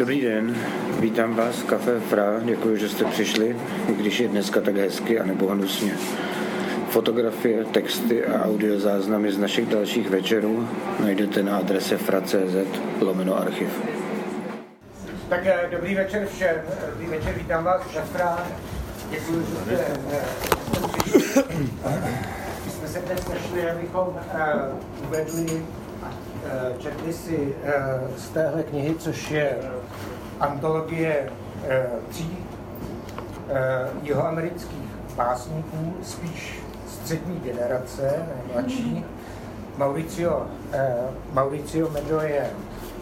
Dobrý den, vítám vás v Café Fra, děkuji, že jste přišli, i když je dneska tak hezky a nebo hnusně. Fotografie, texty a audiozáznamy z našich dalších večerů najdete na adrese fra.cz lomeno archiv. Tak eh, dobrý večer všem, dobrý večer, vítám vás ve Fra. Děkuji, že jste eh, přišli. My jsme se dnes sešli, abychom eh, uvedli četli si eh, z téhle knihy, což je antologie eh, tří jihoamerických básníků, spíš střední generace, ne mladší. Mauricio, Mauricio Medo je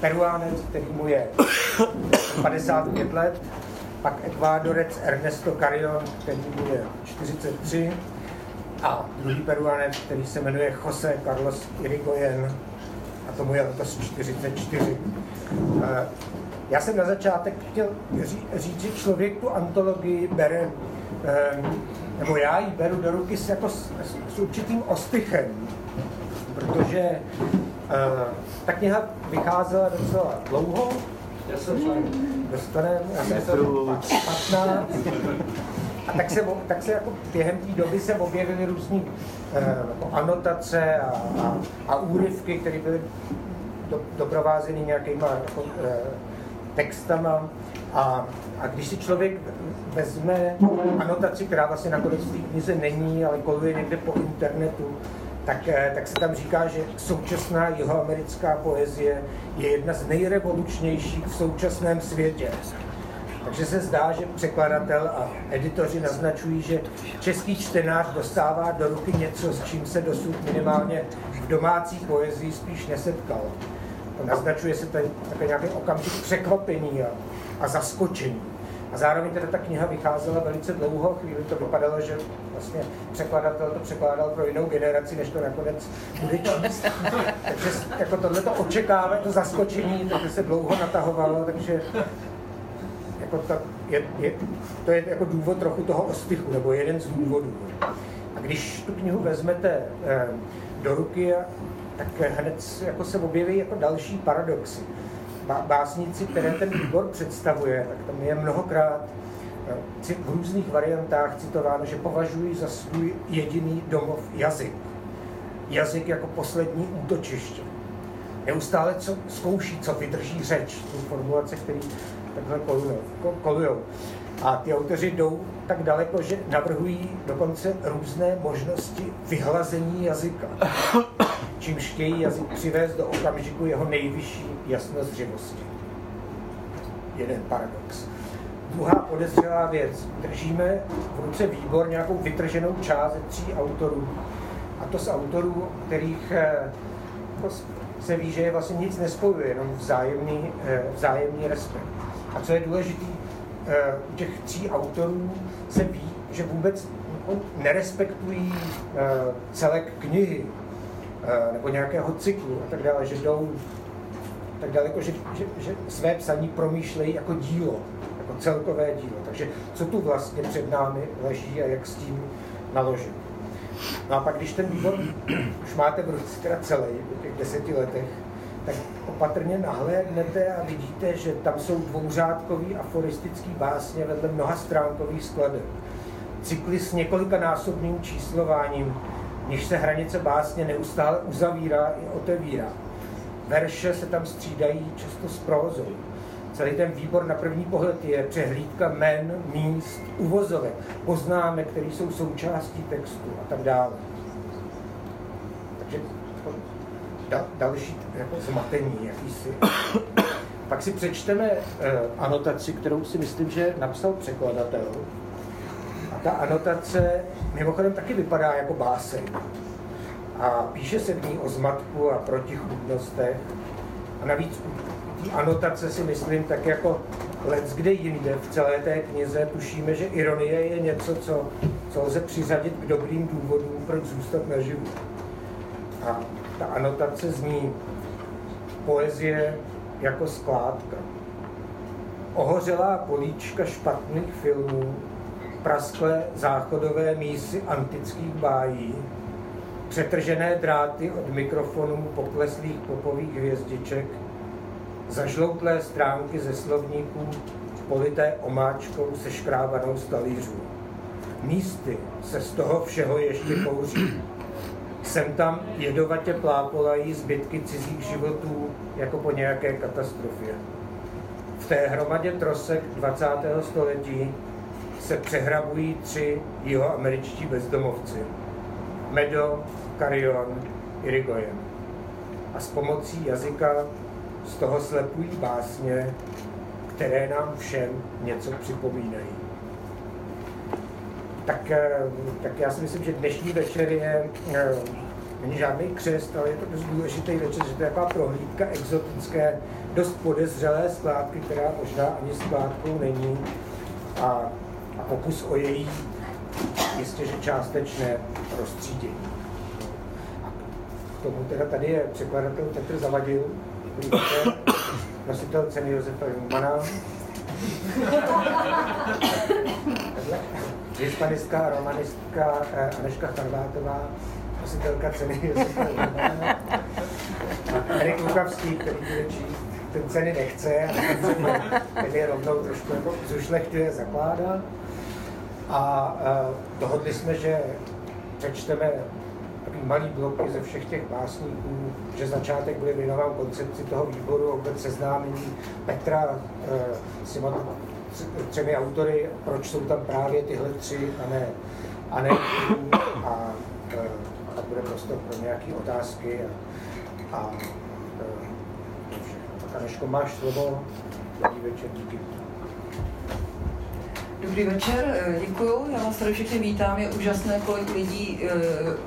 peruánec, který mu je 55 let, pak ekvádorec Ernesto Carrion, který mu je 43, a druhý peruánec, který se jmenuje Jose Carlos Irigoyen, tomu je letos 44. Já jsem na začátek chtěl říct, že člověk tu antologii bere, nebo já ji beru do ruky s, jako s, s určitým ostychem, protože ta kniha vycházela docela dlouho, dostaneme, jsem to 15, a tak se, tak se jako během té doby se objevily různé eh, jako anotace a, a, a úryvky, které byly do, doprovázeny nějakýma jako, eh, textama. A, a když si člověk vezme anotaci, která vlastně nakonec v té knize není, ale koluje někde po internetu, tak, eh, tak se tam říká, že současná jihoamerická poezie je jedna z nejrevolučnějších v současném světě. Takže se zdá, že překladatel a editoři naznačují, že český čtenář dostává do ruky něco, s čím se dosud minimálně v domácí poezii spíš nesetkal. Naznačuje se tady také nějaký okamžik překvapení a, a zaskočení. A zároveň teda ta kniha vycházela velice dlouho, chvíli to vypadalo, že vlastně překladatel to překládal pro jinou generaci, než to nakonec bude číst. takže jako tohleto očekávání, to zaskočení, takže se dlouho natahovalo, takže jako ta, je, je, to je jako důvod trochu toho ostychu, nebo jeden z důvodů. A když tu knihu vezmete eh, do ruky, tak hned jako se objeví jako další paradoxy. Básníci, které ten výbor představuje, tak tam je mnohokrát eh, v různých variantách citováno, že považují za svůj jediný domov jazyk. Jazyk jako poslední útočiště. Neustále co, zkouší, co vydrží řeč, tu formulace, který takhle kolujou. A ty autoři jdou tak daleko, že navrhují dokonce různé možnosti vyhlazení jazyka, čímž chtějí jazyk přivést do okamžiku jeho nejvyšší jasnozřivosti. Jeden paradox. Druhá podezřelá věc. Držíme v ruce výbor nějakou vytrženou část tří autorů. A to z autorů, kterých eh, jako se ví, že je vlastně nic nespojuje, jenom vzájemný, eh, vzájemný respekt. A co je důležité, eh, u těch tří autorů se ví, že vůbec nerespektují eh, celek knihy eh, nebo nějakého cyklu a tak dále, že jdou tak daleko, že, že, že své psaní promýšlejí jako dílo, jako celkové dílo. Takže co tu vlastně před námi leží a jak s tím naložit. No a pak, když ten výbor už máte v ruce teda celý, v těch deseti letech, tak opatrně nahlédnete a vidíte, že tam jsou dvouřádkový aforistický básně vedle mnoha stránkových skladeb. Cykly s několika násobným číslováním, než se hranice básně neustále uzavírá i otevírá. Verše se tam střídají často s prózou. Celý ten výbor na první pohled je přehlídka men, míst, uvozovek, poznámek, které jsou součástí textu a tak dále. Takže da, další jako zmatení jakýsi. Pak si přečteme eh, anotaci, kterou si myslím, že napsal překladatel. A ta anotace mimochodem taky vypadá jako báseň. A píše se v ní o zmatku a protichudnostech. A navíc té anotace si myslím tak jako let kde jinde v celé té knize tušíme, že ironie je něco, co, co lze přiřadit k dobrým důvodům, proč zůstat naživu. A ta anotace zní poezie jako skládka. Ohořelá políčka špatných filmů, prasklé záchodové mísy antických bájí, přetržené dráty od mikrofonů pokleslých popových hvězdiček, zažloutlé stránky ze slovníků polité omáčkou se škrábanou z talířů. Místy se z toho všeho ještě kouří. Sem tam jedovatě plápolají zbytky cizích životů jako po nějaké katastrofě. V té hromadě trosek 20. století se přehrabují tři jihoameričtí bezdomovci. Medo, Carion, Irigoyen. A s pomocí jazyka z toho slepují básně, které nám všem něco připomínají. Tak, eh, tak já si myslím, že dnešní večer je, eh, není žádný křest, ale je to dost důležitý večer, že to je taková prohlídka exotické, dost podezřelé skládky, která možná ani skládkou není. A, a pokus o její jistě, že částečné rozstřídění. K tomu teda tady je překladatel Petr Zavadil, nositel ceny Josefa Jungmana, hispanistka a romanistka eh, Aneška Charvátová, nositelka ceny Erik Lukavský, který bude číst, ten ceny nechce, ten je rovnou trošku jako zušlechtuje zakládá. A uh, dohodli jsme, že přečteme takový malý bloky ze všech těch básníků, že začátek bude věnován koncepci toho výboru, vůbec seznámení Petra uh, s těma třemi autory, proč jsou tam právě tyhle tři a ne, a ne a, uh, a tak bude prostor pro nějaké otázky a, a uh, tak Aneško, máš slovo, dobrý večer, díky. Dobrý večer, eh, děkuju. Já vás tady všechny vítám. Je úžasné, kolik lidí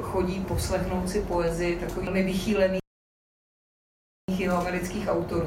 chodí poslechnout si poezii takových velmi vychýlených amerických autorů.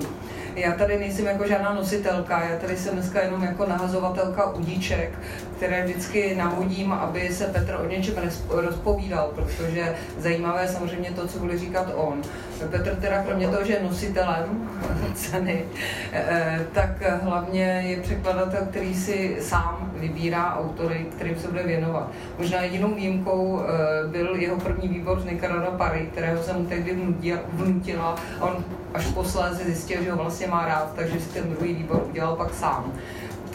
Já tady nejsem jako žádná nositelka, já tady jsem dneska jenom jako nahazovatelka udíček, které vždycky nahodím, aby se Petr o něčem rozpovídal, protože zajímavé je samozřejmě to, co bude říkat on. Petr teda kromě toho, že je nositelem ceny, eh, tak hlavně je překladatel, který si sám vybírá autory, kterým se bude věnovat. Možná jedinou výjimkou eh, byl jeho první výbor z Nicaragua Pary, kterého jsem tehdy vnutila. On až posléze zjistil, že ho vlastně má rád, takže si ten druhý výbor udělal pak sám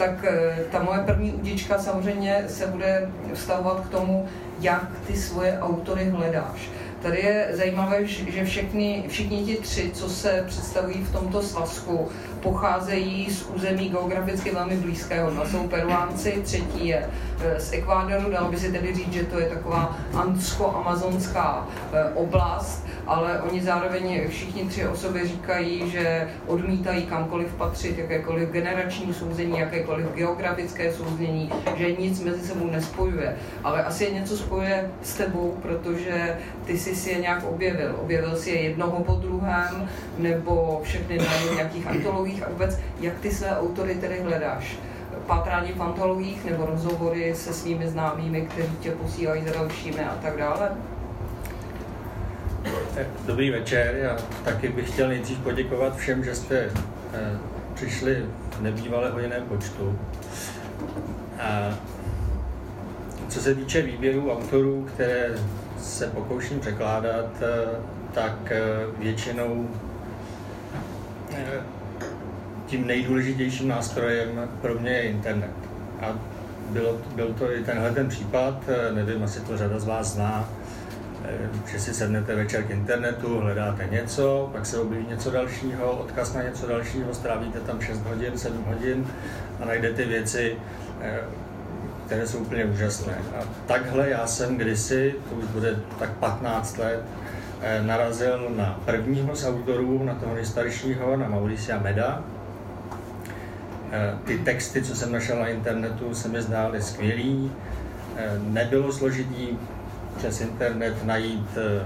tak eh, ta moje první udička samozřejmě se bude vztahovat k tomu, jak ty svoje autory hledáš. Tady je zajímavé, že všechny, všichni ti tři, co se představují v tomto svazku, pocházejí z území geograficky velmi blízkého. Dva jsou Peruánci, třetí je e, z Ekvádoru, dalo by se tedy říct, že to je taková andsko-amazonská e, oblast, ale oni zároveň všichni tři osoby říkají, že odmítají kamkoliv patřit, jakékoliv generační souzení, jakékoliv geografické souzení, že nic mezi sebou nespojuje. Ale asi je něco spojuje s tebou, protože ty jsi si je nějak objevil. Objevil si je jednoho po druhém, nebo všechny na nějakých antologiích antologiích a vůbec, jak ty své autory tedy hledáš? Pátrání v antologiích nebo rozhovory se svými známými, kteří tě posílají za dalšími a tak dále? Dobrý večer, já taky bych chtěl nejdřív poděkovat všem, že jste eh, přišli v nebývalé hodinném počtu. A co se týče výběru autorů, které se pokouším překládat, eh, tak eh, většinou tím nejdůležitějším nástrojem pro mě je internet. A bylo, byl to i tenhle ten případ, eh, nevím, asi to řada z vás zná, eh, že si sednete večer k internetu, hledáte něco, pak se objeví něco dalšího, odkaz na něco dalšího, strávíte tam 6 hodin, 7 hodin a najdete věci, eh, které jsou úplně úžasné. A takhle já jsem kdysi, to už bude tak 15 let, narazil na prvního z autorů, na toho nejstaršího, na Mauricia Meda, ty texty, co jsem našel na internetu, se mi zdály skvělý. Eh, nebylo složitý přes internet najít eh,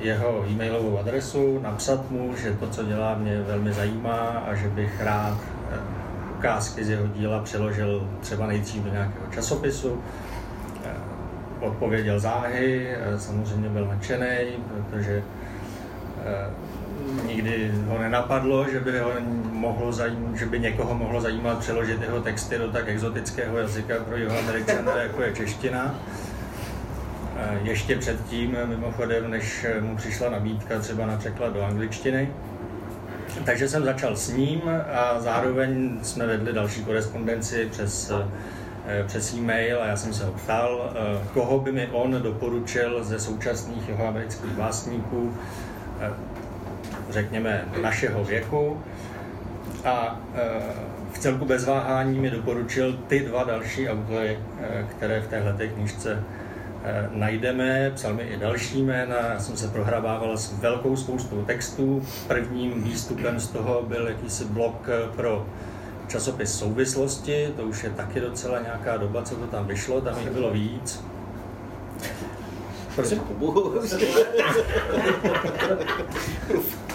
jeho e-mailovou adresu, napsat mu, že to, co dělá, mě velmi zajímá a že bych rád ukázky z jeho díla přeložil třeba nejdřív do nějakého časopisu. Odpověděl záhy, samozřejmě byl nadšený, protože nikdy ho nenapadlo, že by, ho mohlo zajím, že by někoho mohlo zajímat přeložit jeho texty do tak exotického jazyka pro jeho američana, jako je čeština. Ještě předtím, mimochodem, než mu přišla nabídka třeba na překlad do angličtiny. takže jsem začal s ním a zároveň jsme vedli další korespondenci přes, eh, přes e-mail a já jsem se ho ptal, eh, koho by mi on doporučil ze současných jihoamerických básníků, eh, řekněme, našeho věku. A v celku bez váhání mi doporučil ty dva další autory, které v téhle knižce Eh, najdeme, psal mi i další jména, já jsem se prohrabával s velkou spoustou textů. Prvním výstupem z toho byl jakýsi blok pro časopis Souvislosti, to už je taky docela nějaká doba, co to tam vyšlo, tam jich bylo víc. Prosím?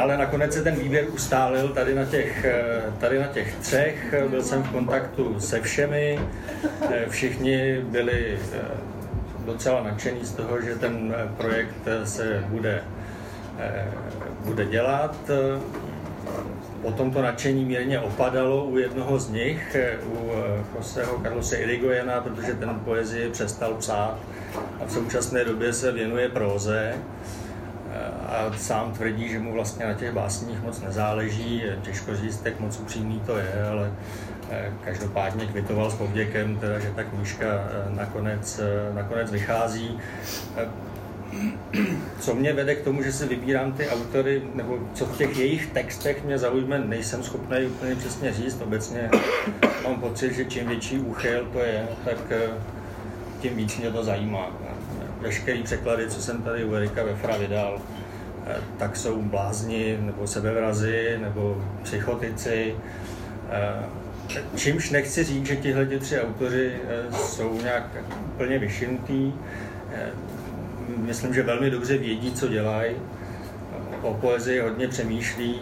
Ale nakonec se ten výběr ustálil tady na těch, eh, tady na těch třech. Byl jsem v kontaktu se všemi. Eh, všichni byli eh, docela nadšení z toho, že ten projekt se bude, bude dělat. Potom to nadšení mírně opadalo u jednoho z nich, u Joseho Carlose Irigojena, protože ten poezii přestal psát a v současné době se věnuje próze a sám tvrdí, že mu vlastně na těch básních moc nezáleží, těžko říct, jak moc upřímný to je, ale eh, každopádně kvitoval s povděkem, teda, že ta knížka eh, nakonec, eh, nakonec vychází. Co mě vede k tomu, že si vybírám ty autory, nebo co v těch jejich textech mě zaujme, nejsem schopný úplně přesně říct. Obecně mám pocit, že čím větší úchyl to je, tak tím víc mě to zajímá. Veškerý překlady, co jsem tady u Erika Vefra vydal, tak jsou blázni nebo sebevrazy nebo psychotici. Eh, čímž nechci říct, že tihle tři autoři eh, jsou nějak úplně vyšintý. Myslím, že velmi dobře vědí, co dělají. O poezii hodně přemýšlí.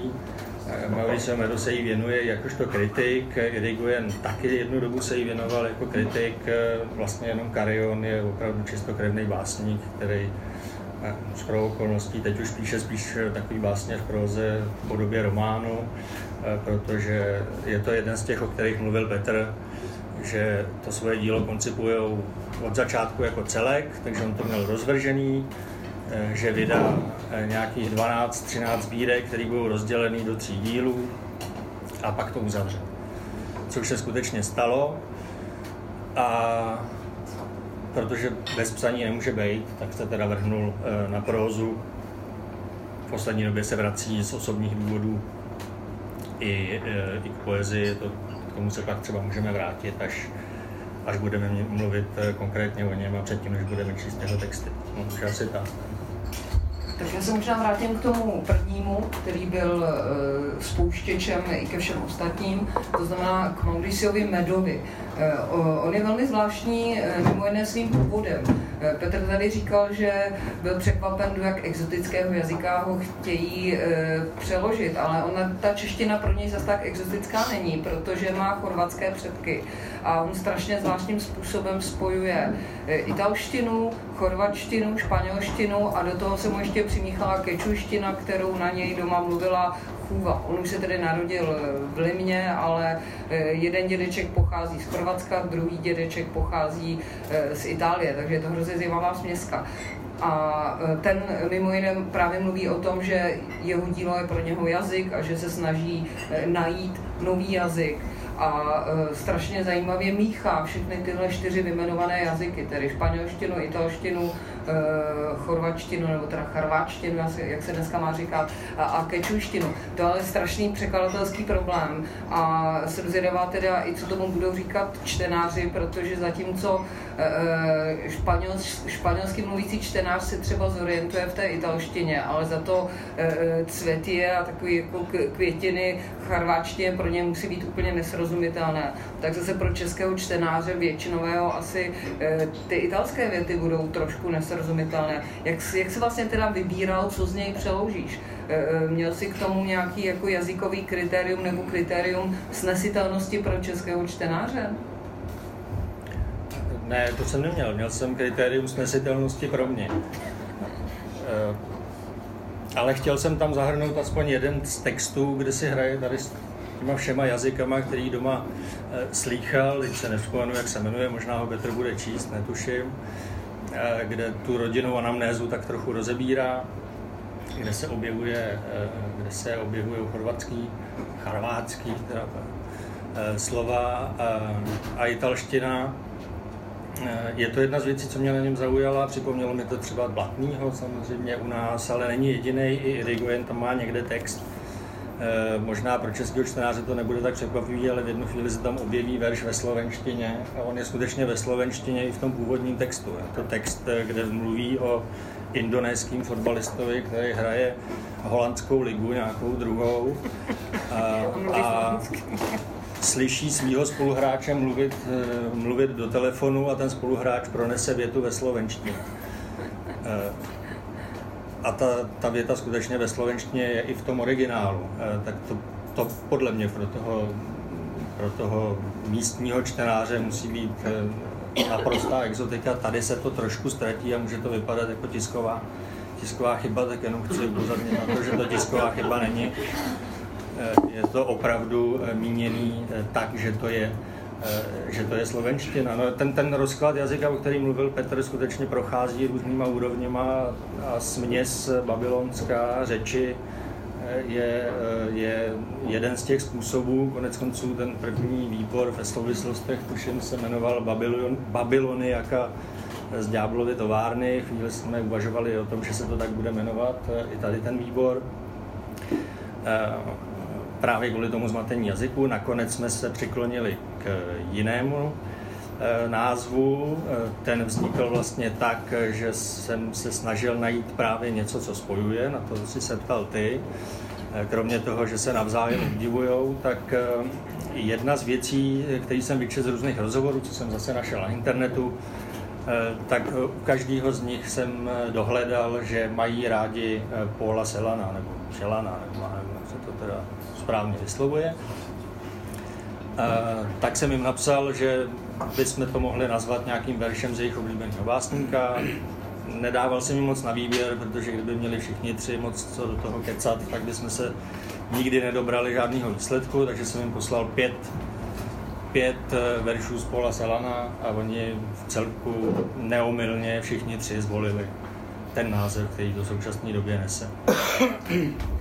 Mauricio Medo se jí věnuje jakožto kritik, Irigoyen taky jednu dobu se jí věnoval jako kritik, vlastně jenom Karion je opravdu čistokrevný básník, který s okolností teď už píše spíš takový básně v proze v podobě románu, eh, protože je to jeden z těch, o kterých mluvil Petr, že to svoje dílo koncipují od začátku jako celek, takže on to měl rozvržený, eh, že vydá eh, nějakých 12-13 sbírek, které budou rozdělený do tří dílů a pak to uzavře. Což se skutečně stalo. A protože bez psaní nemůže být, tak se teda vrhnul eh, na prózu. V poslední době se vrací z osobních důvodů i, eh, i k poezii, to, k tomu se pak třeba můžeme vrátit, až, až budeme mluvit eh, konkrétně o něm a předtím, než budeme číst jeho texty. No, asi tak. Tak já se možná vrátím k tomu prvnímu, který byl spouštěčem i ke všem ostatním, to znamená k Mauriciovi Medovi. Uh, on je velmi zvláštní uh, mimo jiné svým původem. Petr tady říkal, že byl překvapen, do jak exotického jazyka ho chtějí přeložit, ale ona, ta čeština pro něj zase tak exotická není, protože má chorvatské předky a on strašně zvláštním způsobem spojuje italštinu, chorvatštinu, španělštinu a do toho se mu ještě přimíchala kečuština, kterou na něj doma mluvila chůva. On už se tedy narodil v Limně, ale eh, jeden dědeček pochází z Chorvatska, druhý dědeček pochází z Itálie, takže je to hrozně zajímavá směska. A ten mimo jiné právě mluví o tom, že jeho dílo je pro něho jazyk a že se snaží najít nový jazyk a e, strašně zajímavě míchá všechny tyhle čtyři vyjmenované jazyky, tedy španělštinu, italštinu, chorvačtinu nebo teda charváčtinu, jak se dneska má říkat, a, a kečuštinu. To je ale strašný překladatelský problém a jsem zvědavá teda i co tomu budou říkat čtenáři, protože zatímco e, španěl, španělský mluvící čtenář se třeba zorientuje v té italštině, ale za to e, cvětie a takové jako květiny charváčtině pro ně musí být úplně nesrozumitelné. Tak zase pro českého čtenáře většinového asi ty italské věty budou trošku nesrozumitelné srozumitelné. Jak, jak se vlastně teda vybíral, co z něj přeložíš? E, e, měl jsi k tomu nějaký jako jazykový kritérium nebo kritérium snesitelnosti pro českého čtenáře? Ne, to jsem neměl. Měl jsem kritérium snesitelnosti pro mě. E, ale chtěl jsem tam zahrnout aspoň jeden z textů, kde si hraje tady s těma všema jazykama, který doma slýchal, teď se nevzpomenu, jak se jmenuje, možná ho Petr bude číst, netuším. Eh, kde tu rodinu anamnézu tak trochu rozebírá. kde se objevuje, kde se objevuje chorvatský, charvátský teda, slova a italština Eh, je to jedna z věcí, co mě na něm zaujala. Připomnělo mi to třeba Blatnýho samozřejmě u nás, ale není jediný. I Irigoyen tam má někde text. E, možná pro českého čtenáře to nebude tak překvapivý, ale v jednu chvíli se tam objeví verš ve slovenštině a on je skutečně ve slovenštině i v tom původním textu. Je to text, eh, kde mluví o indonéským fotbalistovi, který hraje holandskou ligu, nějakou druhou. A, a slyší svého spoluhráče mluvit, eh, mluvit do telefonu a ten spoluhráč pronese větu ve slovenštině. A ta, ta věta skutečně ve slovenštině je i v tom originálu. Eh, tak to, to podle mě pro toho, pro toho místního čtenáře musí být naprostá exotika. Tady se to trošku ztratí a může to vypadat jako tisková, tisková chyba, tak jenom chci upozornit na to, že to tisková chyba není. Eh, je to opravdu míněný tak, že to je že to je slovenština. No, ten, ten rozklad jazyka, o kterém mluvil Petr, skutečně prochází různýma úrovněma a směs babylonská řeči je, je jeden z těch způsobů. Konec konců ten první výbor ve souvislostech, tuším, se jmenoval Babylon, Babylony jaka z Ďáblovy továrny. Chvíli jsme uvažovali o tom, že se to tak bude jmenovat, i tady ten výbor právě kvůli tomu zmatení jazyku. Nakonec jsme se přiklonili k jinému eh, názvu. Eh, ten vznikl vlastně tak, že jsem se snažil najít právě něco, co spojuje, na to si se ptal ty. Eh, kromě toho, že se navzájem obdivují, tak jedna z věcí, které jsem vyčetl z různých rozhovorů, co jsem zase našel na internetu, tak u každého z nich jsem dohledal, že mají rádi Paula Selana, nebo Selana, nebo nevím, jak se to teda správně vyslovuje, tak jsem jim napsal, že bychom to mohli nazvat nějakým veršem z jejich oblíbeného básníka. Nedával jsem jim moc na výběr, protože kdyby měli všichni tři moc co do toho kecat, tak bychom se nikdy nedobrali žádného výsledku, takže jsem jim poslal pět, pět eh, veršů z Paula Salana a oni v celku neomylně všichni tři zvolili ten název, který do současné době nese.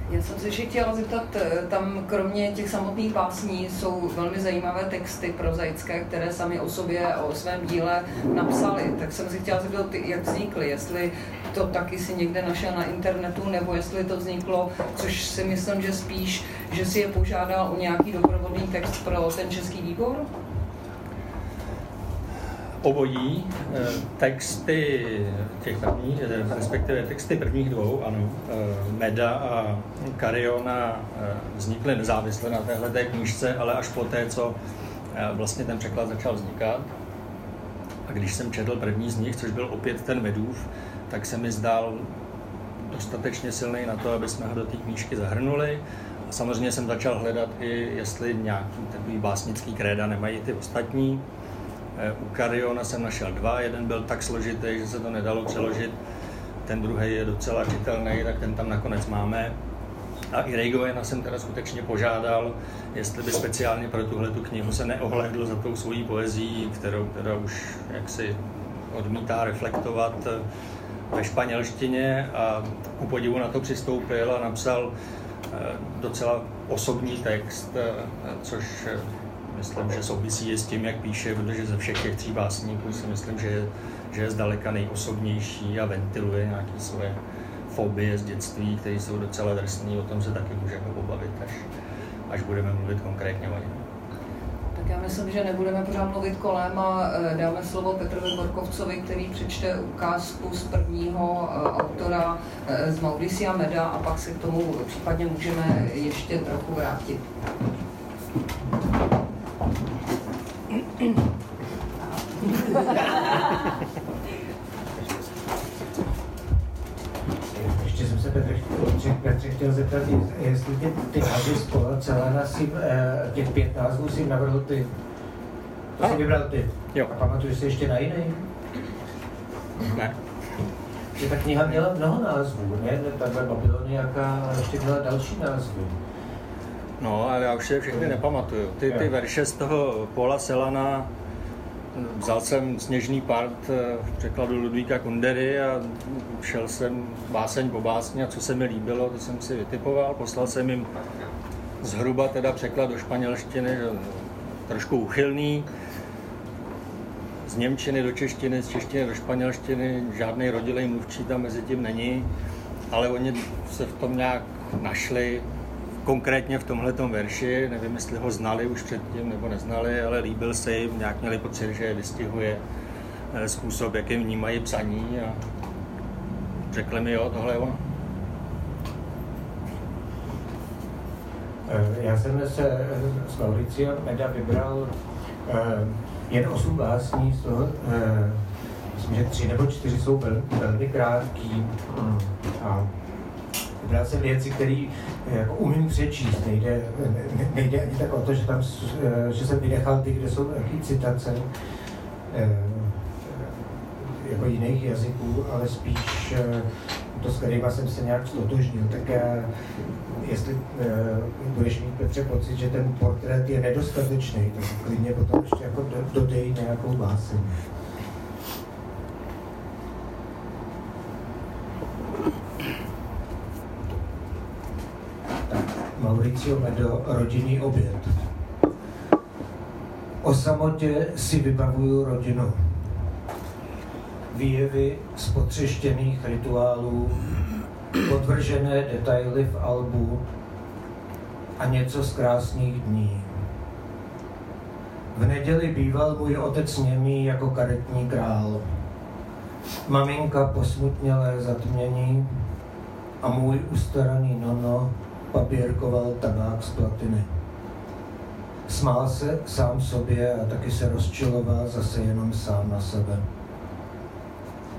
Já jsem se ještě chtěla zeptat, eh, tam kromě těch samotných básní jsou velmi zajímavé texty prozaické, které sami o sobě a o svém díle napsali. Tak jsem si chtěla zeptat, jak vznikly, jestli to taky si někde našel na internetu, nebo jestli to vzniklo, což si myslím, že spíš, že si je požádal o nějaký doprovodný text pro ten český výbor? Obojí. Eh, texty těch prvních, eh, respektive texty prvních dvou, ano, eh, Meda a Kariona vznikly nezávisle na téhle té knížce, ale až po té, co vlastně ten překlad začal vznikat. A když jsem četl první z nich, což byl opět ten Medův, tak se mi zdál dostatečně silný na to, aby jsme ho do té knížky zahrnuli. A samozřejmě jsem začal hledat i, jestli nějaký takový básnický kréda nemají ty ostatní. Eh, u Kariona jsem našel dva, jeden byl tak složitý, že se to nedalo přeložit, ten druhý je docela čitelný, tak ten tam nakonec máme. A i Regoena jsem teda skutečně požádal, jestli by speciálně pro tuhle tu knihu se neohledl za tou svojí poezí, kterou teda už jaksi odmítá reflektovat eh, ve španělštině. A ku podivu na to přistoupil a napsal eh, docela osobní text, což myslím, že souvisí s tím, jak píše, protože ze všech těch tří básníků si myslím, že je, že je zdaleka nejosobnější a ventiluje nějaké svoje fobie z dětství, které jsou docela drsné, o tom se taky můžeme pobavit, až, až budeme mluvit konkrétně o něm. Tak já myslím, že nebudeme pořád mluvit kolem a e, dáme slovo Petrovi Borkovcovi, který přečte ukázku z prvního e, autora e, z Mauricia Meda a pak se k tomu případně můžeme ještě trochu vrátit. Ještě jsem se Petře, Petře chtěl zeptat, jestli ty, ty názvy spolu celé nás si, eh, těch pět názvů si navrhl ty. To jsi vybral ty. Jo. A pamatuješ si ještě na jiný? Ne. Že ta kniha měla mnoho názvů, ne? Takhle Babyloniaka a ještě měla další názvy. No, ale já už je všechny nepamatuju. Ty, ty verše z toho Paula Selana vzal jsem Sněžný part eh, v překladu Ludvíka Kundery a šel jsem báseň po básni a co se mi líbilo, to jsem si vytipoval. Poslal jsem jim zhruba teda překlad do španělštiny, trošku uchylný, z Němčiny do češtiny, z češtiny do španělštiny, žádný rodilý mluvčí tam mezi tím není, ale oni se v tom nějak našli, konkrétně v tomhle verši, nevím, jestli ho znali už předtím nebo neznali, ale líbil se jim, nějak měli pocit, že vystihuje eh, způsob, jakým vnímají psaní a řekli mi, jo, tohle je ono. Eh, já jsem se s Mauricio Meda vybral eh, jen osm básní, z toho, myslím, že tři nebo čtyři jsou velmi krátký. Hmm. A vybral jsem věci, které jako umím přečíst, nejde, nejde ani tak o to, že, tam, že jsem vynechal ty, kde jsou nějaké citace eh, jako jiných jazyků, ale spíš eh, to, s kterýma jsem se nějak stotožnil, tak jestli budeš mít Petře pocit, že ten portrét je nedostatečný, tak klidně potom ještě jako dodej nějakou báseň. Mauricio Medo rodinný oběd. O samotě si vybavuju rodinu. Výjevy z potřeštěných rituálů, podvržené detaily v albu a něco z krásných dní. V neděli býval můj otec němý jako karetní král. Maminka posmutnělé zatmění a můj ustaraný nono papírkoval tabák z platiny. Smál se sám sobě a taky se rozčiloval zase jenom sám na sebe.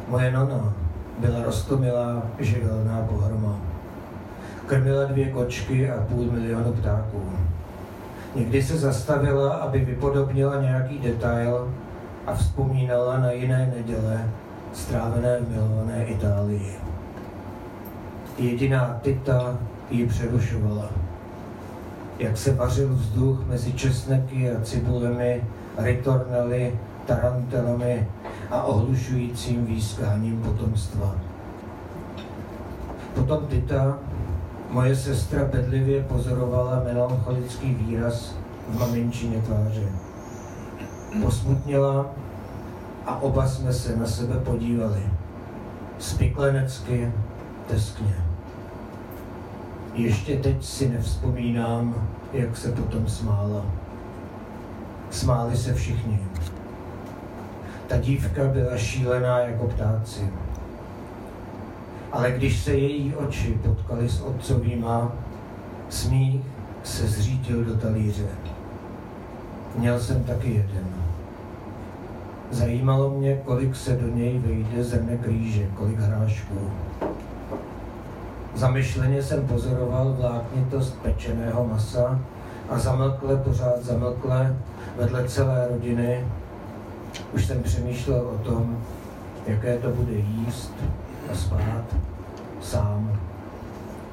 Moje nona byla rostomilá, živelná pohroma. Krmila dvě kočky a půl milionu ptáků. Někdy se zastavila, aby vypodobnila nějaký detail a vzpomínala na jiné neděle, strávené v milované Itálii. Jediná Tita ji přerušovala. Jak se vařil vzduch mezi česneky a cibulemi, ritornely, tarantelami a ohlušujícím výskáním potomstva. Potom Tita, moje sestra, bedlivě pozorovala melancholický výraz v maminčině tváře. Posmutněla a oba jsme se na sebe podívali. Spiklenecky, teskně. Ještě teď si nevzpomínám, jak se potom smála. Smáli se všichni. Ta dívka byla šílená jako ptáci. Ale když se její oči potkaly s otcovýma, smích se zřítil do talíře. Měl jsem taky jeden. Zajímalo mě, kolik se do něj vejde zrne kříže, kolik hrášků. Zamyšleně jsem pozoroval vláknitost pečeného masa a zamlkle, pořád zamlkle, vedle celé rodiny, už jsem přemýšlel o tom, jaké to bude jíst a spát sám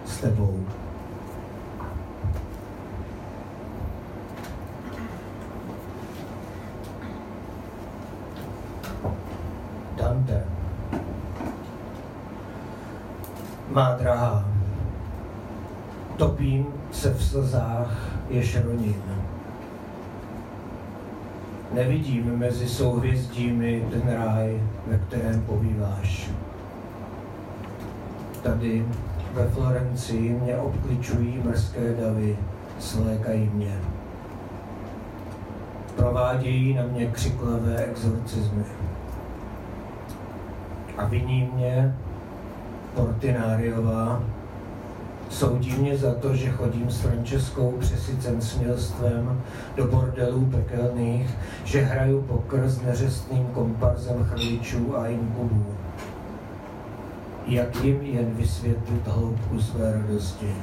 s tebou. Dante. Má drahá, topím se v slzách, jež roním. Nevidím mezi souhvězdími ten ráj, ve kterém pobýváš. Tady ve Florencii mě obkličují mrzké davy, slékají mě. Provádějí na mě křiklavé exorcismy. A viní mě Portináriová, Soudí mě za to, že chodím s Franceskou přesycen smělstvem do bordelů pekelných, že hraju pokr s neřestným komparzem chrličů a inkubů. Jak jim jen vysvětlit hloubku své radosti?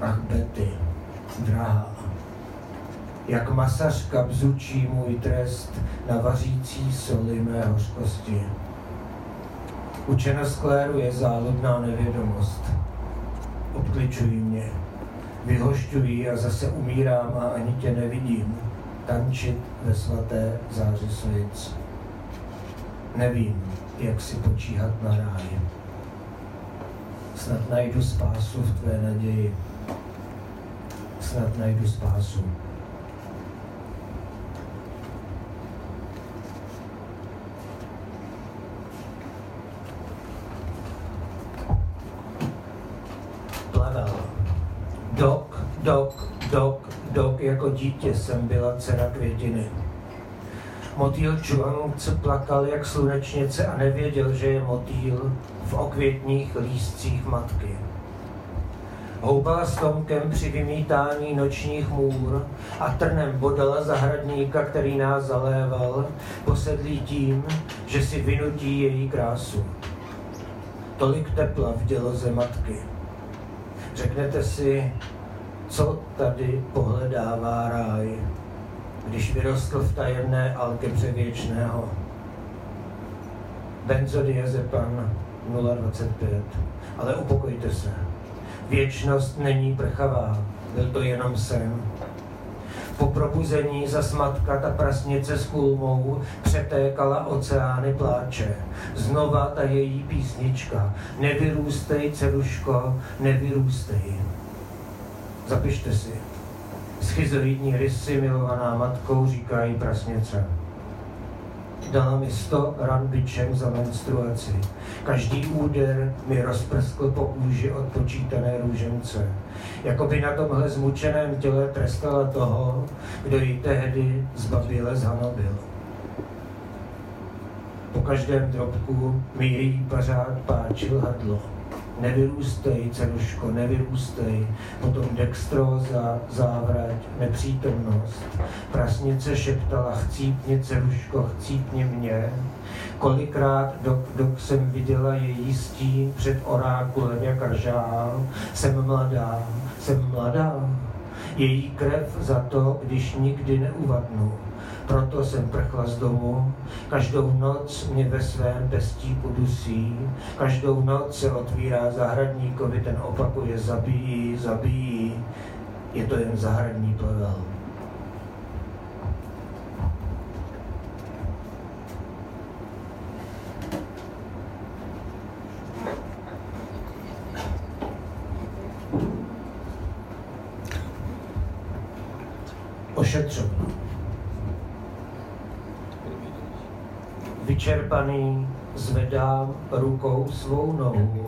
Ach, Betty, drahá, jak masařka bzučí můj trest na vařící soli mé hořkosti. Učena skléru je záludná nevědomost obkličují mě, vyhošťují a zase umírám a ani tě nevidím. tančit ve svaté záři svět. Nevím, jak si počíhat na ráji. Snad najdu spásu v tvé naději. Snad najdu spásu. Plavel. Dok, dok, dok, dok, jako dítě jsem byla dcera květiny. Motýl Chuang plakal jak slunečnice a nevěděl, že je motýl v okvětních lístcích matky. Houbala s Tomkem při vymítání nočních můr a trnem bodala zahradníka, který nás zaléval, posedlý tím, že si vynutí její krásu. Tolik tepla v děloze matky. Řeknete si, co tady pohledává ráj když vyrostl v tajemné algebře věčného. Benzodiazepan 025. Ale upokojte se. Věčnost není prchavá, byl to jenom sen. Po probuzení za smatka ta prasnice s kulmou přetékala oceány pláče. Znova ta její písnička. Nevyrůstej, ceruško, nevyrůstej. Zapište si. Schizoidní rysy, milovaná matkou, říká jí prasnice. Dala mi sto ran bičem za menstruaci. Každý úder mi rozprskl po kůži odpočítané růžence. Jako by na tomhle zmučeném těle trestala toho, kdo ji tehdy zbabile zhanobil. Po každém drobku mi její pařád páčil hadlo. Nevyrůstej, ceruško, nevyrůstej. Potom dextróza, závrať, nepřítomnost. Prasnice šeptala, chcípni, ceruško, chcípni mě. Kolikrát, dok, dok jsem viděla její stín před orákulem, jak ržál. Jsem mladá, jsem mladá. Její krev za to, když nikdy neuvadnu proto jsem prchla z domu, každou noc mě ve svém pestíku dusí, každou noc se otvírá zahradníkovi, ten opakuje zabíjí, zabíjí, je to jen zahradní plevel. Vyčerpaný zvedám rukou svou nohu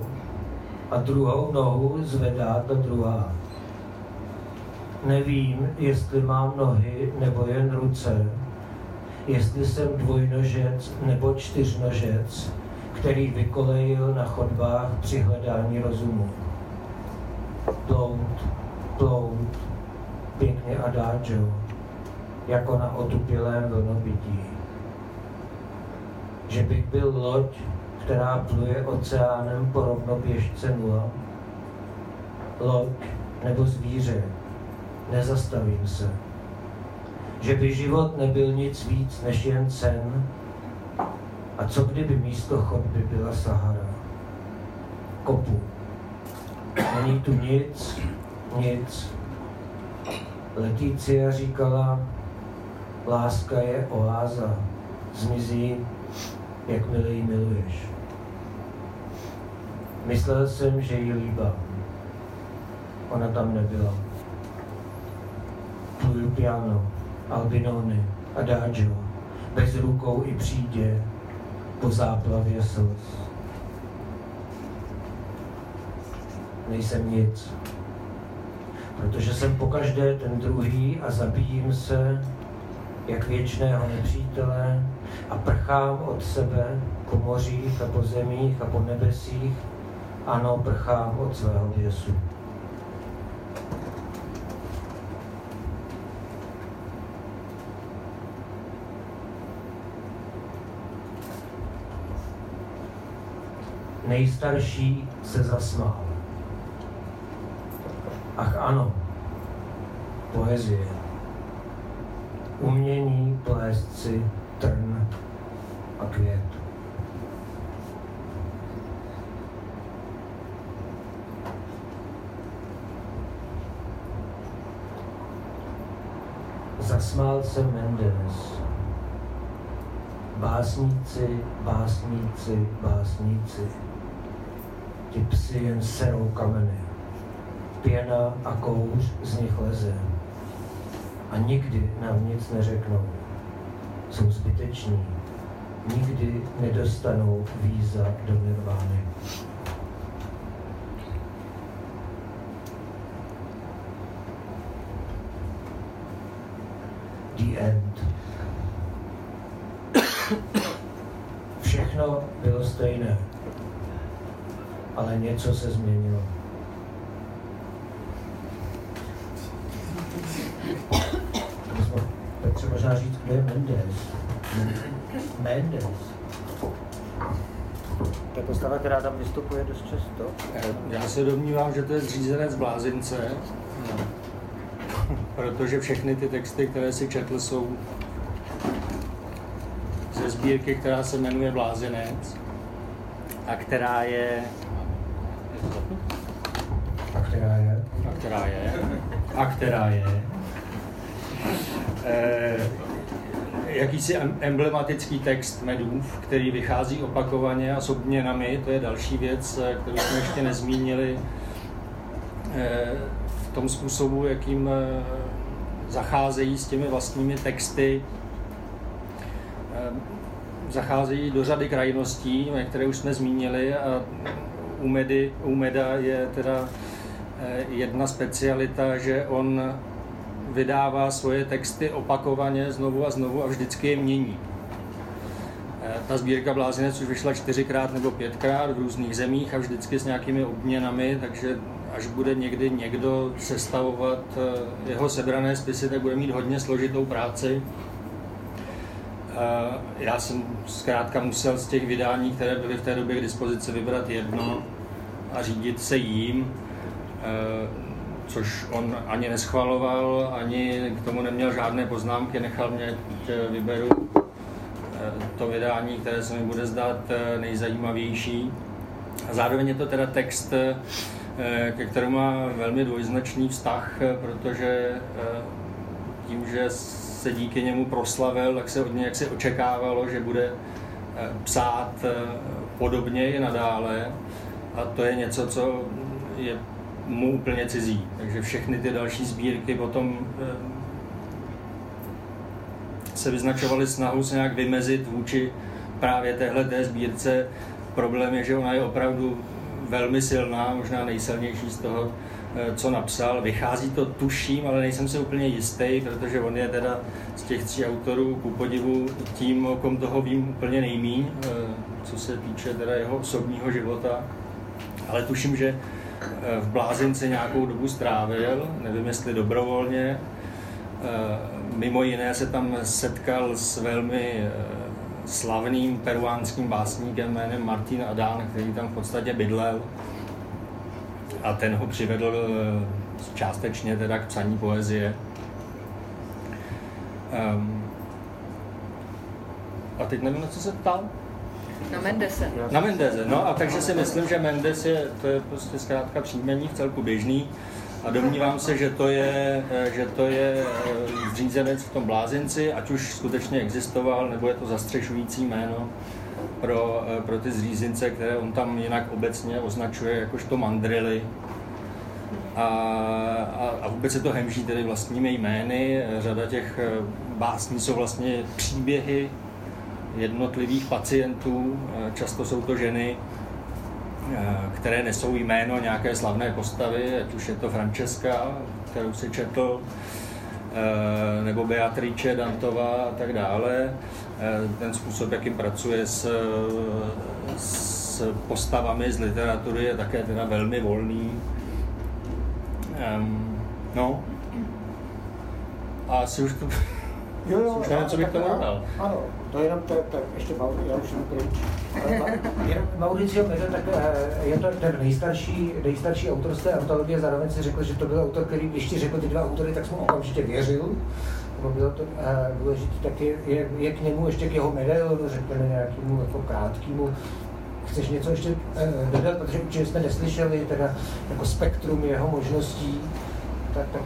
a druhou nohu zvedá ta druhá. Nevím, jestli mám nohy nebo jen ruce, jestli jsem dvojnožec nebo čtyřnožec, který vykolejil na chodbách při hledání rozumu. Plout, plout, pěkně adagio, jako na otupilém vlnobytí že bych byl loď, která pluje oceánem po rovnoběžce nula. Loď nebo zvíře, nezastavím se. Že by život nebyl nic víc než jen sen. A co kdyby místo chodby byla Sahara? Kopu. Není tu nic, nic. Letícia říkala, láska je oáza, zmizí jakmile ji miluješ. Myslel jsem, že ji líbá. Ona tam nebyla. Pluju piano, albinony, adagio, bez rukou i přídě, po záplavě slz. Nejsem nic, protože jsem pokaždé ten druhý a zabijím se jak věčného nepřítele a prchám od sebe po mořích a po zemích a po nebesích. Ano, prchám od svého děsu. Nejstarší se zasmál. Ach ano, poezie umění plést si trn a květ. Zasmál se Mendes. Básníci, básníci, básníci. Ti psi jen serou kameny. Pěna a kouř z nich leze. A nikdy nám nic neřeknou. Jsou zbyteční. Nikdy nedostanou víza do nirvány. The end. Všechno bylo stejné, ale něco se změnilo. Petře možná říct, kdo je Mendes. Mendes. To je postava, která tam vystupuje dost často. Já se domnívám, že to je zřízenec blázince, protože všechny ty texty, které si četl, jsou ze sbírky, která se jmenuje Blázinec a která je... A která je? A která je? A která je? E, jakýsi emblematický text Medův, který vychází opakovaně a s obměnami, to je další věc, eh, kterou jsme ještě nezmínili, e, v tom způsobu, jakým zacházejí s těmi vlastními texty, zacházejí do řady krajností, které už jsme zmínili a u, u Meda je teda jedna specialita, že on vydává svoje texty opakovaně znovu a znovu a vždycky je mění. Eh, ta sbírka Blázinec už vyšla čtyřikrát nebo pětkrát v různých zemích a vždycky s nějakými obměnami, takže až bude někdy někdo sestavovat eh, jeho sebrané spisy, tak bude mít hodně složitou práci. Eh, já jsem zkrátka musel z těch vydání, které byly v té době k dispozici, vybrat jedno a řídit se jím což on ani neschvaloval, ani k tomu neměl žádné poznámky, nechal mě, vyberu eh, to vydání, které se mi bude zdát eh, nejzajímavější. A zároveň je to teda text, eh, ke kterému má velmi dvojznačný vztah, protože tím, že se díky němu proslavil, tak se od něj jaksi očekávalo, že bude psát podobně i nadále. A to je něco, co je mu úplně cizí. Takže všechny ty další sbírky potom eh, se vyznačovaly snahu se nějak vymezit vůči právě téhle té sbírce. Problém je, že ona je opravdu velmi silná, možná nejsilnější z toho, eh, co napsal. Vychází to, tuším, ale nejsem si úplně jistý, protože on je teda z těch tří autorů ku podivu tím, o kom toho vím úplně nejmíň, eh, co se týče teda jeho osobního života. Ale tuším, že v Blázinci nějakou dobu strávil, nevím jestli dobrovolně. Eh, mimo jiné se tam setkal s velmi eh, slavným peruánským básníkem jménem Martin Adán, který tam v podstatě bydlel. A ten ho přivedl částečně teda k psaní poezie. Um, a teď nevím, na co se ptal. Na Mendese. Na Mendeze, no a takže si myslím, že Mendes je, to je prostě zkrátka příjmení v celku běžný a domnívám se, že to je, že to je eh, zřízenec v tom blázinci, ať už skutečně existoval, nebo je to zastřešující jméno pro, eh, pro ty zřízince, které on tam jinak obecně označuje jakožto mandrily. A, a, a vůbec se to hemží tedy vlastními jmény. Řada těch eh, básní jsou vlastně příběhy jednotlivých pacientů, eh, často jsou to ženy, eh, které nesou jméno nějaké slavné postavy, ať už je to Francesca, kterou si četl, eh, nebo Beatrice Dantová a tak dále. Ten způsob, jakým pracuje s, s postavami z literatury, je také teda velmi volný. No. A asi už to... Jo, jo, už nevím, co bych dodal. Ano, to je jenom, to, to, ještě Mauricio, já už jsem pryč. Mauricio Meda, tak eh, je to ten nejstarší, nejstarší autor z té antologie, zároveň si řekl, že to byl autor, který, když ti řekl ty dva autory, tak jsem mu okamžitě věřil. To bylo to uh, důležité, tak je, je, je, k němu ještě k jeho medailonu, řekněme nějakému jako krátkému, Chceš něco ještě uh, dodat, protože určitě jsme neslyšeli teda jako spektrum jeho možností, tak, tak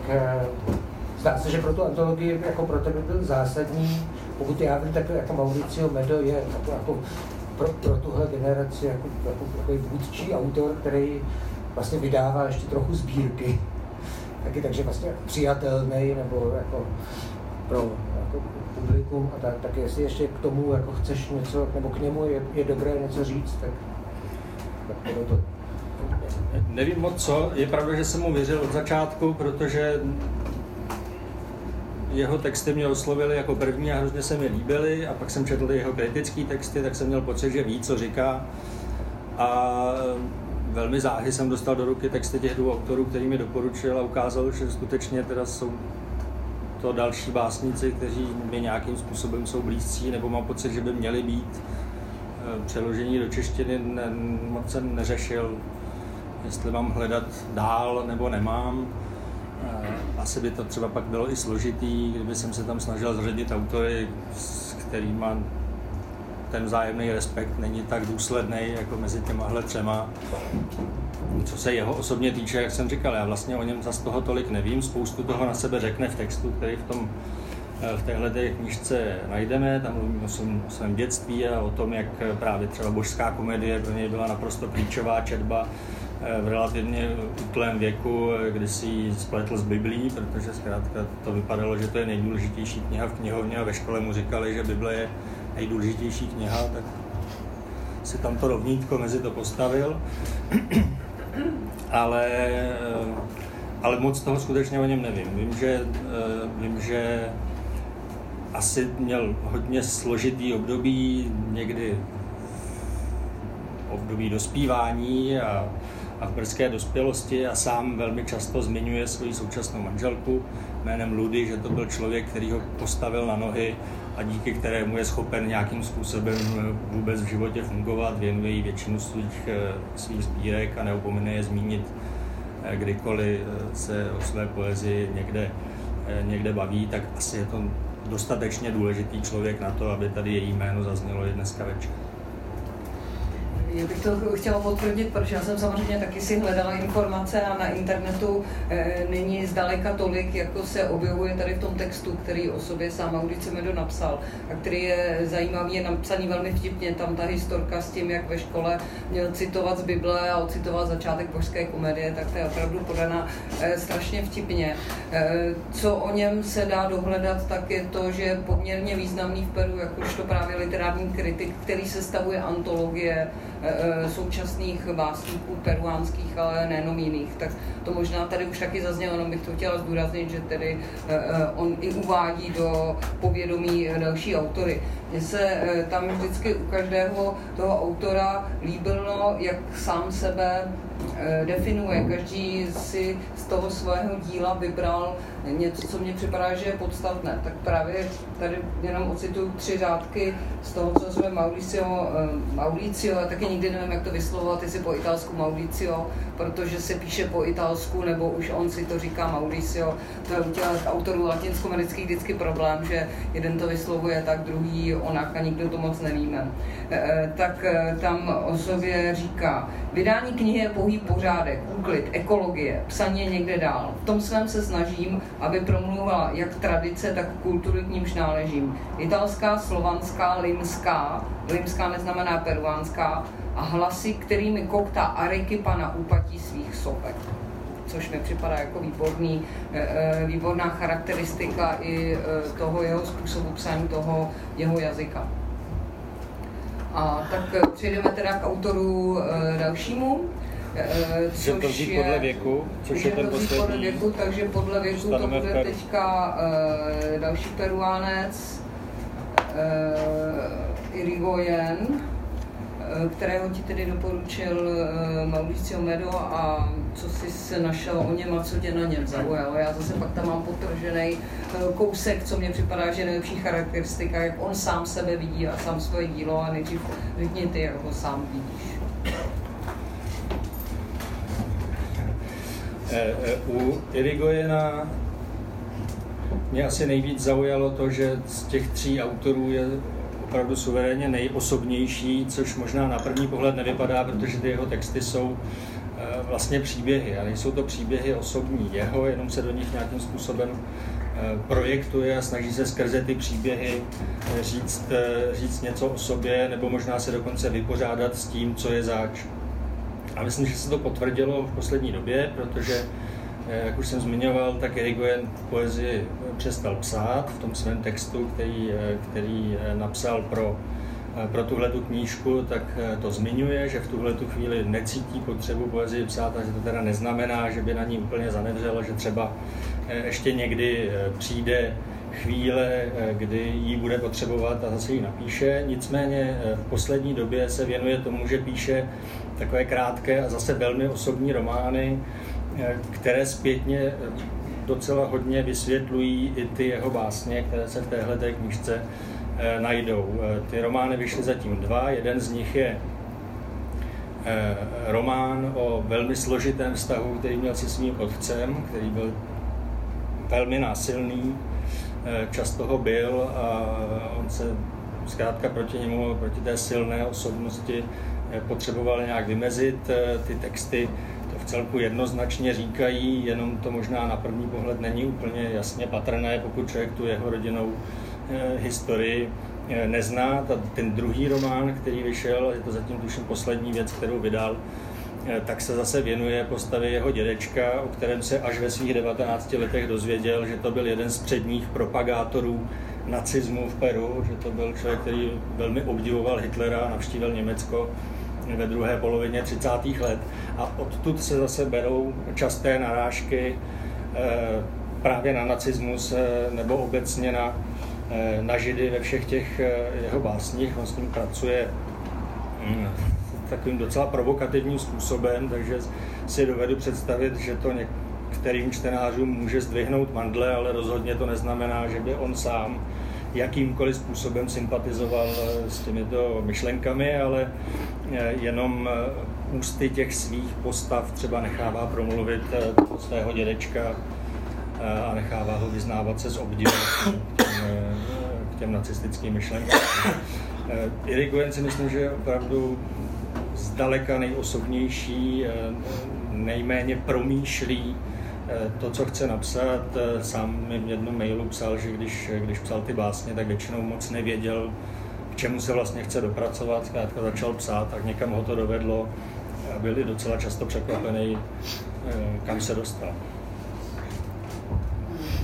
uh, zdá se, že pro tu antologii jako pro tebe byl zásadní, pokud já vím, tak jako Mauricio Medo je jako, jako pro, pro tuhle generaci jako, jako, jako vůdčí autor, který vlastně vydává ještě trochu sbírky. Taky takže vlastně přijatelný nebo jako pro jako publikum a tak, tak jestli ještě k tomu jako chceš něco, nebo k němu je, je dobré něco říct, tak, tak to. Nevím moc co, je pravda, že jsem mu věřil od začátku, protože jeho texty mě oslovily jako první a hrozně se mi líbily a pak jsem četl jeho kritické texty, tak jsem měl pocit, že ví, co říká. A velmi záhy jsem dostal do ruky texty těch dvou autorů, který mi doporučil a ukázal, že skutečně teda jsou to další básníci, kteří mi nějakým způsobem jsou blízcí, nebo mám pocit, že by měli být. Eh, přeložení do češtiny ne, moc jsem neřešil, jestli mám hledat dál nebo nemám. Asi by to třeba pak bylo i složitý, kdyby jsem se tam snažil zařadit autory, s kterými ten vzájemný respekt není tak důsledný jako mezi těmahle třema. Co se jeho osobně týče, jak jsem říkal, já vlastně o něm za toho tolik nevím, spoustu toho na sebe řekne v textu, který v tom eh, v téhle knižce najdeme, tam mluvím o svém, o svém dětství a o tom, jak právě třeba božská komedie pro něj byla naprosto klíčová četba v relativně útlém věku, eh, kdy si ji spletl s Biblí, protože zkrátka to vypadalo, že to je nejdůležitější kniha v knihovně a ve škole mu říkali, že Bible je nejdůležitější kniha, tak si tam to rovnítko mezi to postavil. ale, ale moc toho skutečně o něm nevím. Vím, že, vím, že asi měl hodně složitý období, někdy období dospívání a, a v brzké dospělosti a sám velmi často zmiňuje svoji současnou manželku jménem Ludy, že to byl člověk, který ho postavil na nohy a díky kterému je schopen nějakým způsobem eh, vůbec v životě fungovat, věnuje jí většinu svých, eh, svých sbírek a neopomene je zmínit, eh, kdykoliv se o své poezii někde, někde baví, tak asi je to dostatečně důležitý člověk na to, aby tady její jméno zaznělo i dneska večer. Já bych to chtěla potvrdit, protože já jsem samozřejmě taky si hledala informace a na internetu e, není zdaleka tolik, jako se objevuje tady v tom textu, který o sobě sám Maurice Medo napsal a který je zajímavý, je napsaný velmi vtipně, tam ta historka s tím, jak ve škole měl citovat z Bible a ocitovat začátek božské komedie, tak to je opravdu podaná e, strašně vtipně. E, co o něm se dá dohledat, tak je to, že je poměrně významný v Peru, jakožto právě literární kritik, který sestavuje antologie, Eh, současných básníků peruánských, ale nejenom jiných. Tak to možná tady už taky zaznělo, jenom bych to chtěla zdůraznit, že tedy eh, eh, on i uvádí do povědomí další autory. Mně se tam vždycky u každého toho autora líbilo, jak sám sebe definuje. Každý si z toho svého díla vybral něco, co mně připadá, že je podstatné. Tak právě tady jenom ocituju tři řádky z toho, co jsme Mauricio, eh, Mauricio, já taky nikdy nevím, jak to vyslovovat, jestli po italsku Mauricio, protože se píše po italsku, nebo už on si to říká Mauricio. To je u těch autorů latinskoamerických vždycky problém, že jeden to vyslovuje tak, druhý onak a nikdo to moc nevíme. Eh, eh, tak tam o sobě říká, vydání knihy je pouhý pořádek, úklid, ekologie, psaní je někde dál. V tom svém se snažím, aby promluvala jak tradice, tak kultury k nímž náležím. Italská, slovanská, limská, limská neznamená peruánská, a hlasy, kterými koktá Arequipa na úpatí svých sopek což mi připadá jako výborný, eh, eh, výborná charakteristika i eh, toho jeho způsobu psání, toho jeho jazyka. A tak přejdeme teda k autoru dalšímu, což to vzít podle věku, což je ten poslední. podle věku, takže podle věku to bude teďka další peruánec Irigoyen, kterého ti tedy doporučil uh, Mauricio Medo a co jsi se našel o něm a co tě na něm zaujalo. Já zase pak tam mám potržený uh, kousek, co mě připadá, že nejlepší charakteristika, jak on sám sebe vidí a sám svoje dílo a nejdřív řekni ty, jak ho sám vidíš. Eh, eh, u Irigojena mě asi nejvíc zaujalo to, že z těch tří autorů je opravdu suverénně nejosobnější, což možná na první pohled nevypadá, protože ty jeho texty jsou vlastně příběhy. A nejsou to příběhy osobní jeho, jenom se do nich nějakým způsobem projektuje a snaží se skrze ty příběhy říct, říct něco o sobě, nebo možná se dokonce vypořádat s tím, co je zač. A myslím, že se to potvrdilo v poslední době, protože, eh, jak už jsem zmiňoval, tak Irigoyen poezii přestal psát v tom svém textu, který, eh, který eh, napsal pro, pro tuhle tu knížku, tak to zmiňuje, že v tuhle tu chvíli necítí potřebu poezii psát a že to teda neznamená, že by na ní úplně zanevřelo, že třeba ještě někdy přijde chvíle, kdy ji bude potřebovat a zase ji napíše. Nicméně v poslední době se věnuje tomu, že píše takové krátké a zase velmi osobní romány, eh, které zpětně eh, docela hodně vysvětlují i ty jeho básně, které se v téhle té knižce eh, najdou. Ty romány vyšly zatím dva, jeden z nich je román o velmi složitém vztahu, který měl se svým otcem, který byl velmi násilný, často ho byl a on se zkrátka proti němu, proti té silné osobnosti potřeboval nějak vymezit. Eh, ty texty celku jednoznačně říkají, jenom to možná na první pohled není úplně jasně patrné, pokud člověk tu jeho rodinnou eh, historii eh, nezná. Ten druhý román, který vyšel, je to zatím tuším poslední věc, kterou vydal, tak se zase věnuje postavě jeho dědečka, o kterém se až ve svých 19 letech dozvěděl, že to byl jeden z předních propagátorů nacismu v Peru, že to byl člověk, který velmi obdivoval Hitlera, navštívil Německo ve druhé polovině 30. let. A odtud se zase berou časté narážky eh, právě na nacismus eh, nebo obecně na, eh, na židy ve všech těch jeho básních. On s tím pracuje hm, takovým docela provokativním způsobem, takže si dovedu představit, že to některým čtenářům může zdvihnout mandle, ale rozhodně to neznamená, že by on sám jakýmkoliv způsobem sympatizoval s těmito myšlenkami, ale jenom eh, ústy těch svých postav třeba nechává promluvit eh, svého dědečka a nechává ho vyznávat se s obdivem k těm, k těm nacistickým myšlenkám. Irigoyen si myslím, že je opravdu zdaleka nejosobnější, nejméně promýšlí to, co chce napsat. Sám mi v jednom mailu psal, že když, když psal ty básně, tak většinou moc nevěděl, čemu se vlastně chce dopracovat, zkrátka začal psát, tak někam ho to dovedlo a byli docela často překvapený, eh, kam se dostal.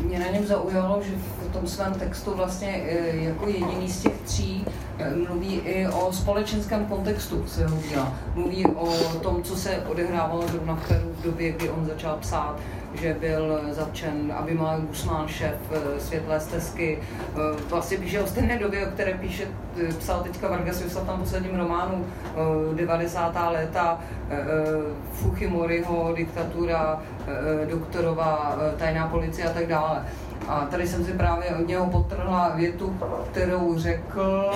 Mě na něm zaujalo, že v tom svém textu vlastně eh, jako jediný z těch tří eh, mluví i o společenském kontextu svého díla. Mluví o tom, co se odehrávalo zrovna v v době, kdy on začal psát že byl zatčen Abimal Guzmán, šéf eh, Světlé stezky. Eh, vlastně píše o stejné době, o které píše, eh, psal teďka Vargas Llosa v posledním románu 90. léta Fujimoriho, diktatura, doktorová, tajná policie a tak dále. A tady jsem si právě od něho potrhla větu, kterou řekl,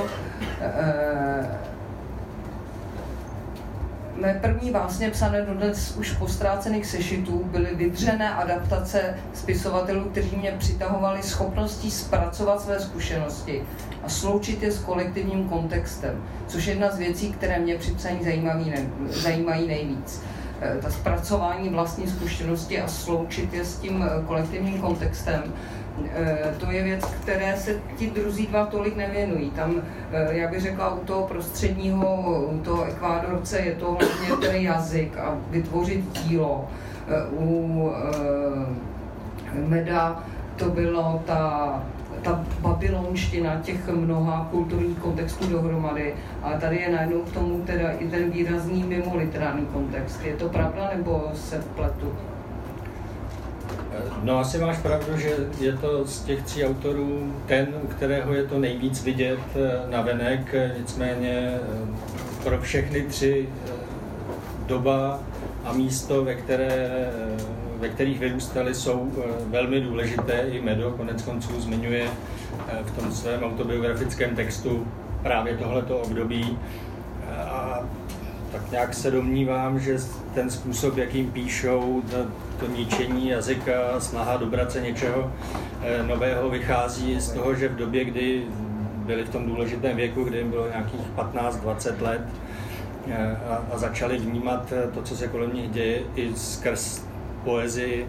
Mé první básně psané dodnes už postrácených sešitů byly vydřené adaptace spisovatelů, kteří mě přitahovali schopností zpracovat své zkušenosti a sloučit je s kolektivním kontextem, což je jedna z věcí, které mě při psaní zajímaví, ne, zajímají nejvíc. E, ta zpracování vlastní zkušenosti a sloučit je s tím e, kolektivním kontextem to je věc, které se ti druzí dva tolik nevěnují. Tam, eh, já bych řekla, u toho prostředního, u toho ekvádorce je to hlavně ten jazyk a vytvořit dílo. Eh, u Meda to bylo ta ta babylonština těch mnoha kulturních kontextů dohromady, ale tady je najednou k tomu teda i ten výrazný mimo literární kontext. Je to pravda nebo se pletu? No asi máš pravdu, že je to z těch tří autorů ten, u kterého je to nejvíc vidět eh, na venek, nicméně eh, pro všechny tři eh, doba a místo, ve, které, ve kterých vyrůstali, jsou velmi důležité. I Medo konec konců zmiňuje v tom svém autobiografickém textu právě tohleto období. A tak nějak se domnívám, že ten způsob, jakým píšou, to ničení jazyka, snaha dobrat se něčeho eh, nového vychází z toho, že v době, kdy byli v tom důležitém věku, kdy jim bylo nějakých 15-20 let, a, a začali vnímat to, co se kolem nich děje, i skrz poezii,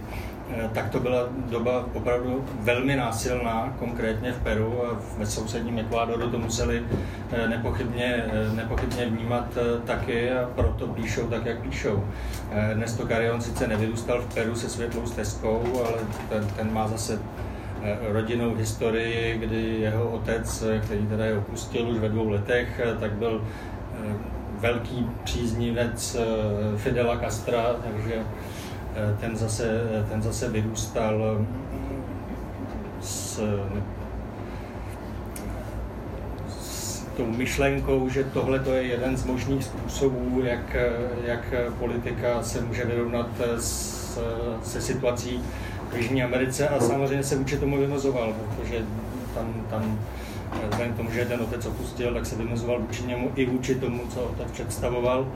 tak to byla doba opravdu velmi násilná, konkrétně v Peru a ve sousedním Ekvádoru to museli nepochybně, nepochybně vnímat taky a proto píšou tak, jak píšou. Dnes to Carion sice nevyrůstal v Peru se světlou stezkou, ale ten, ten má zase Eh, rodinnou historii, kdy jeho otec, eh, který teda je opustil už ve dvou letech, eh, tak byl velký příznivec Fidela Castra, takže ten zase, ten zase vyrůstal s, s tou myšlenkou, že tohle to je jeden z možných způsobů, jak, jak politika se může vyrovnat s, se situací, v Jižní Americe a samozřejmě se vůči tomu vymozoval, protože tam, tam vzhledem k tomu, že ten otec opustil, tak se vymozoval vůči němu i vůči tomu, co otec představoval.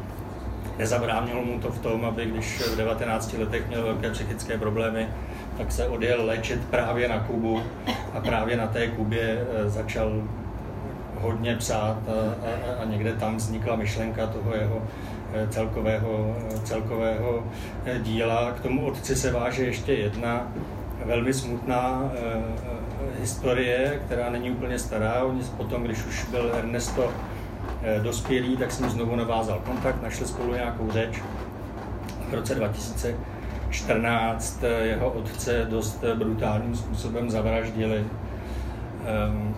Nezabránilo mu to v tom, aby když v 19 letech měl velké psychické problémy, tak se odjel léčit právě na Kubu a právě na té Kubě eh, začal hodně psát a, a, a někde tam vznikla myšlenka toho jeho Eh, celkového, celkového eh, díla. K tomu otci se váže ještě jedna velmi smutná historie, která není úplně stará. Oni potom, když už byl Ernesto dospělý, tak s ním znovu navázal kontakt, našli spolu nějakou řeč. V roce 2014 jeho otce dost brutálním způsobem zavraždili. Ehm,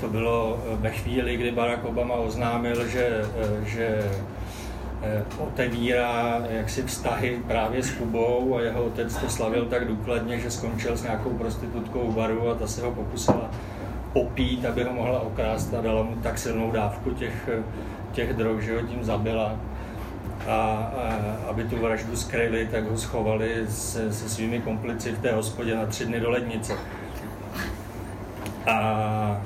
to bylo eh, ve chvíli, kdy Barack Obama oznámil, že, eh, že eh, otevírá jaksi vztahy právě s Kubou a jeho otec to slavil tak důkladně, že skončil s nějakou prostitutkou v baru a ta se ho pokusila popít, aby ho mohla okrást a dala mu tak silnou dávku těch, těch drog, že ho tím zabila. A, a aby tu vraždu skryli, tak ho schovali se, se svými komplici v té hospodě na tři dny do lednice. A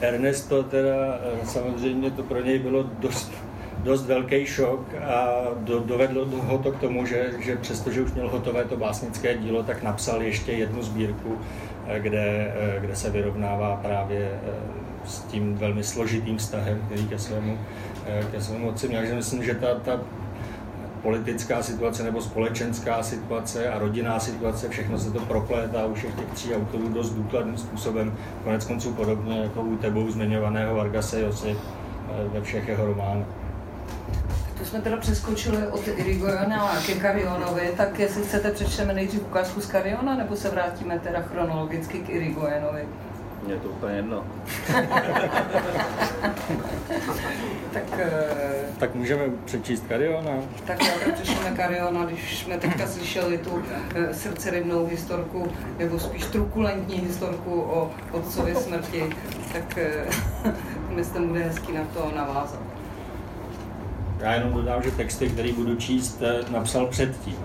Ernesto teda samozřejmě to pro něj bylo dost, dost velký šok a do, dovedlo ho to k tomu, že, že přestože už měl hotové to básnické dílo, tak napsal ještě jednu sbírku, kde, eh, kde se vyrovnává právě s tím velmi složitým vztahem, který ke svému, ke svému otci měl. Takže myslím, že ta, ta politická situace nebo společenská situace a rodinná situace, všechno se to proplétá u všech těch tří autorů dost důkladným způsobem, konec konců podobně jako u tebou zmiňovaného Vargase Josy eh, ve všech jeho románech. To jsme teda přeskočili od Irigojona ke Karionovi, tak jestli chcete přečteme nejdřív ukázku z Kariona, nebo se vrátíme teda chronologicky k Irigojenovi? Mně to úplně jedno. tak, eh, tak můžeme přečíst Kariona. Tak já přečteme Kariona, když jsme teďka slyšeli tu eh, srdcerivnou historku, nebo spíš trukulentní historku o otcově smrti, tak eh, myslím, bude hezký na to navázat. Já jenom dodám, že texty, které budu číst, napsal předtím.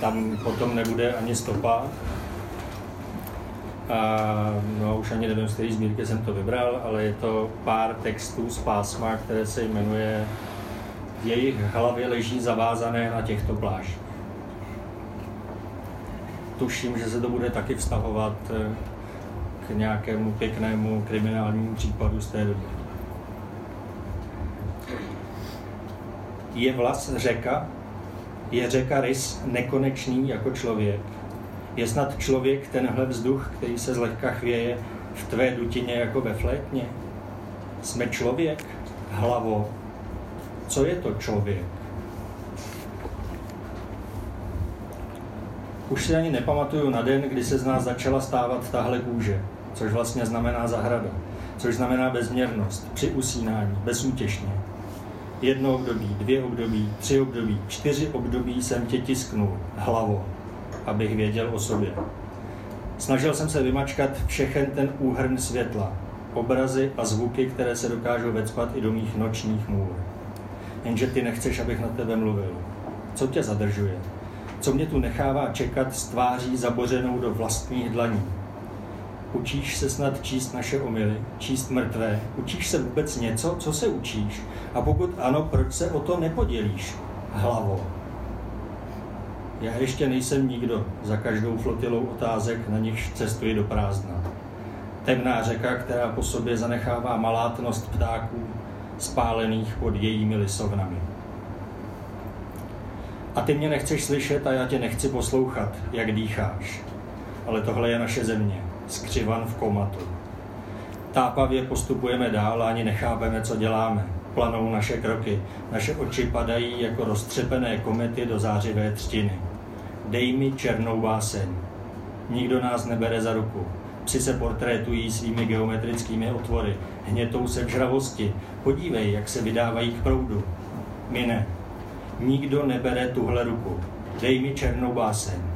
Tam potom nebude ani stopa, a, no už ani nevím, z které sbírky jsem to vybral, ale je to pár textů z pásma, které se jmenuje V jejich hlavě leží zavázané na těchto plážích. Tuším, že se to bude taky vztahovat eh, k nějakému pěknému kriminálnímu případu z té doby. Je vlas řeka, je řeka rys nekonečný jako člověk, je snad člověk tenhle vzduch, který se zlehka chvěje v tvé dutině jako ve flétně? Jsme člověk? Hlavo. Co je to člověk? Už si ani nepamatuju na den, kdy se z nás začala stávat tahle kůže, což vlastně znamená zahrada, což znamená bezměrnost, při usínání, bezútěšně. Jedno období, dvě období, tři období, čtyři období jsem tě tisknul, hlavo, abych věděl o sobě. Snažil jsem se vymačkat všechen ten úhrn světla, obrazy a zvuky, které se dokážou vecpat i do mých nočních můr. Jenže ty nechceš, abych na tebe mluvil. Co tě zadržuje? Co mě tu nechává čekat s tváří zabořenou do vlastních dlaní? Učíš se snad číst naše omily, číst mrtvé? Učíš se vůbec něco? Co se učíš? A pokud ano, proč se o to nepodělíš? Hlavo. Já ještě nejsem nikdo za každou flotilou otázek, na nichž cestuji do prázdna. Temná řeka, která po sobě zanechává malátnost ptáků spálených pod jejími lisovnami. A ty mě nechceš slyšet a já tě nechci poslouchat, jak dýcháš. Ale tohle je naše země, skřivan v komatu. Tápavě postupujeme dál a ani nechápeme, co děláme. Planou naše kroky, naše oči padají jako roztřepené komety do zářivé třtiny. Dej mi černou báseň. Nikdo nás nebere za ruku. Psi se portrétují svými geometrickými otvory. Hnětou se v žravosti. Podívej, jak se vydávají k proudu. My ne. Nikdo nebere tuhle ruku. Dej mi černou báseň.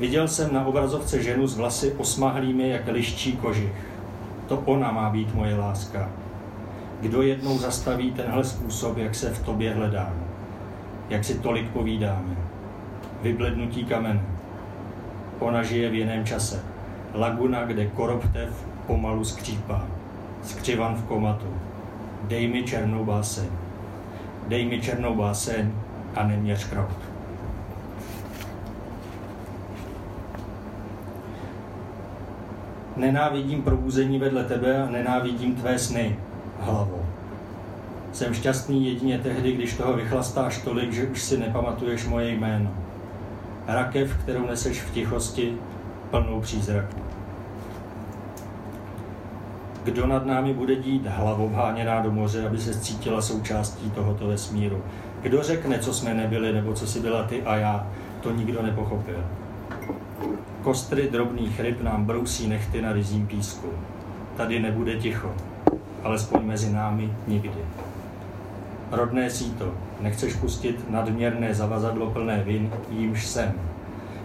Viděl jsem na obrazovce ženu s vlasy osmahlými jak liščí kožich. To ona má být moje láska. Kdo jednou zastaví tenhle způsob, jak se v tobě hledá? Jak si tolik povídáme? Vyblednutí kamene. Ona žije v jiném čase. Laguna, kde koroptev pomalu skřípá. Skřivan v komatu. Dej mi černou báseň. Dej mi černou báseň a neměř krok. Nenávidím probuzení vedle tebe a nenávidím tvé sny, hlavo. Jsem šťastný jedině tehdy, když toho vychlastáš tolik, že už si nepamatuješ moje jméno. Rakev, kterou neseš v tichosti, plnou přízraku. Kdo nad námi bude dít hlavou háněná do moře, aby se cítila součástí tohoto vesmíru? Kdo řekne, co jsme nebyli, nebo co si byla ty a já? To nikdo nepochopil. Kostry drobných ryb nám brousí nechty na rizím písku. Tady nebude ticho, alespoň mezi námi nikdy. Rodné síto, nechceš pustit nadměrné zavazadlo plné vin, jímž jsem.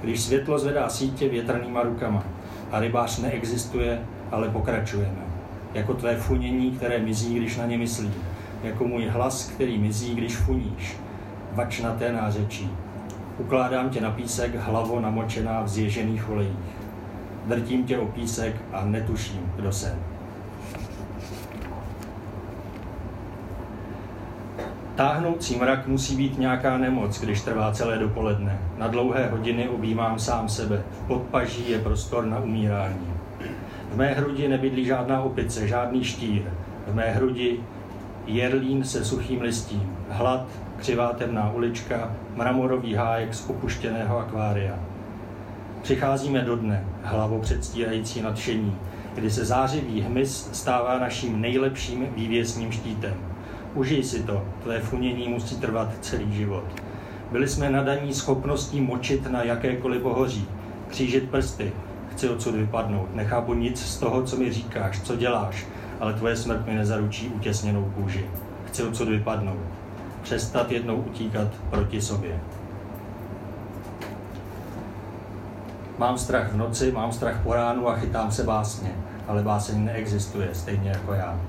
Když světlo zvedá sítě větrnýma rukama a rybář neexistuje, ale pokračujeme. Jako tvé funění, které mizí, když na ně myslí. Jako můj hlas, který mizí, když funíš. Vačnaté nářečí, Ukládám tě na písek, hlavo namočená v zježených olejích. Drtím tě o písek a netuším, kdo jsem. Táhnoucí mrak musí být nějaká nemoc, když trvá celé dopoledne. Na dlouhé hodiny objímám sám sebe. V podpaží je prostor na umírání. V mé hrudi nebydlí žádná opice, žádný štír. V mé hrudi jerlín se suchým listím. Hlad, křivá temná ulička, mramorový hájek z opuštěného akvária. Přicházíme do dne, hlavou předstírající nadšení, kdy se zářivý hmyz stává naším nejlepším vývěsním štítem. Užij si to, tvé funění musí trvat celý život. Byli jsme nadaní schopností močit na jakékoliv pohoří, křížit prsty, chci odsud vypadnout, nechápu nic z toho, co mi říkáš, co děláš, ale tvoje smrt mi nezaručí utěsněnou kůži. Chci odsud vypadnout přestat jednou utíkat proti sobě. Mám strach v noci, mám strach po ránu a chytám se básně, ale báseň neexistuje, stejně jako já.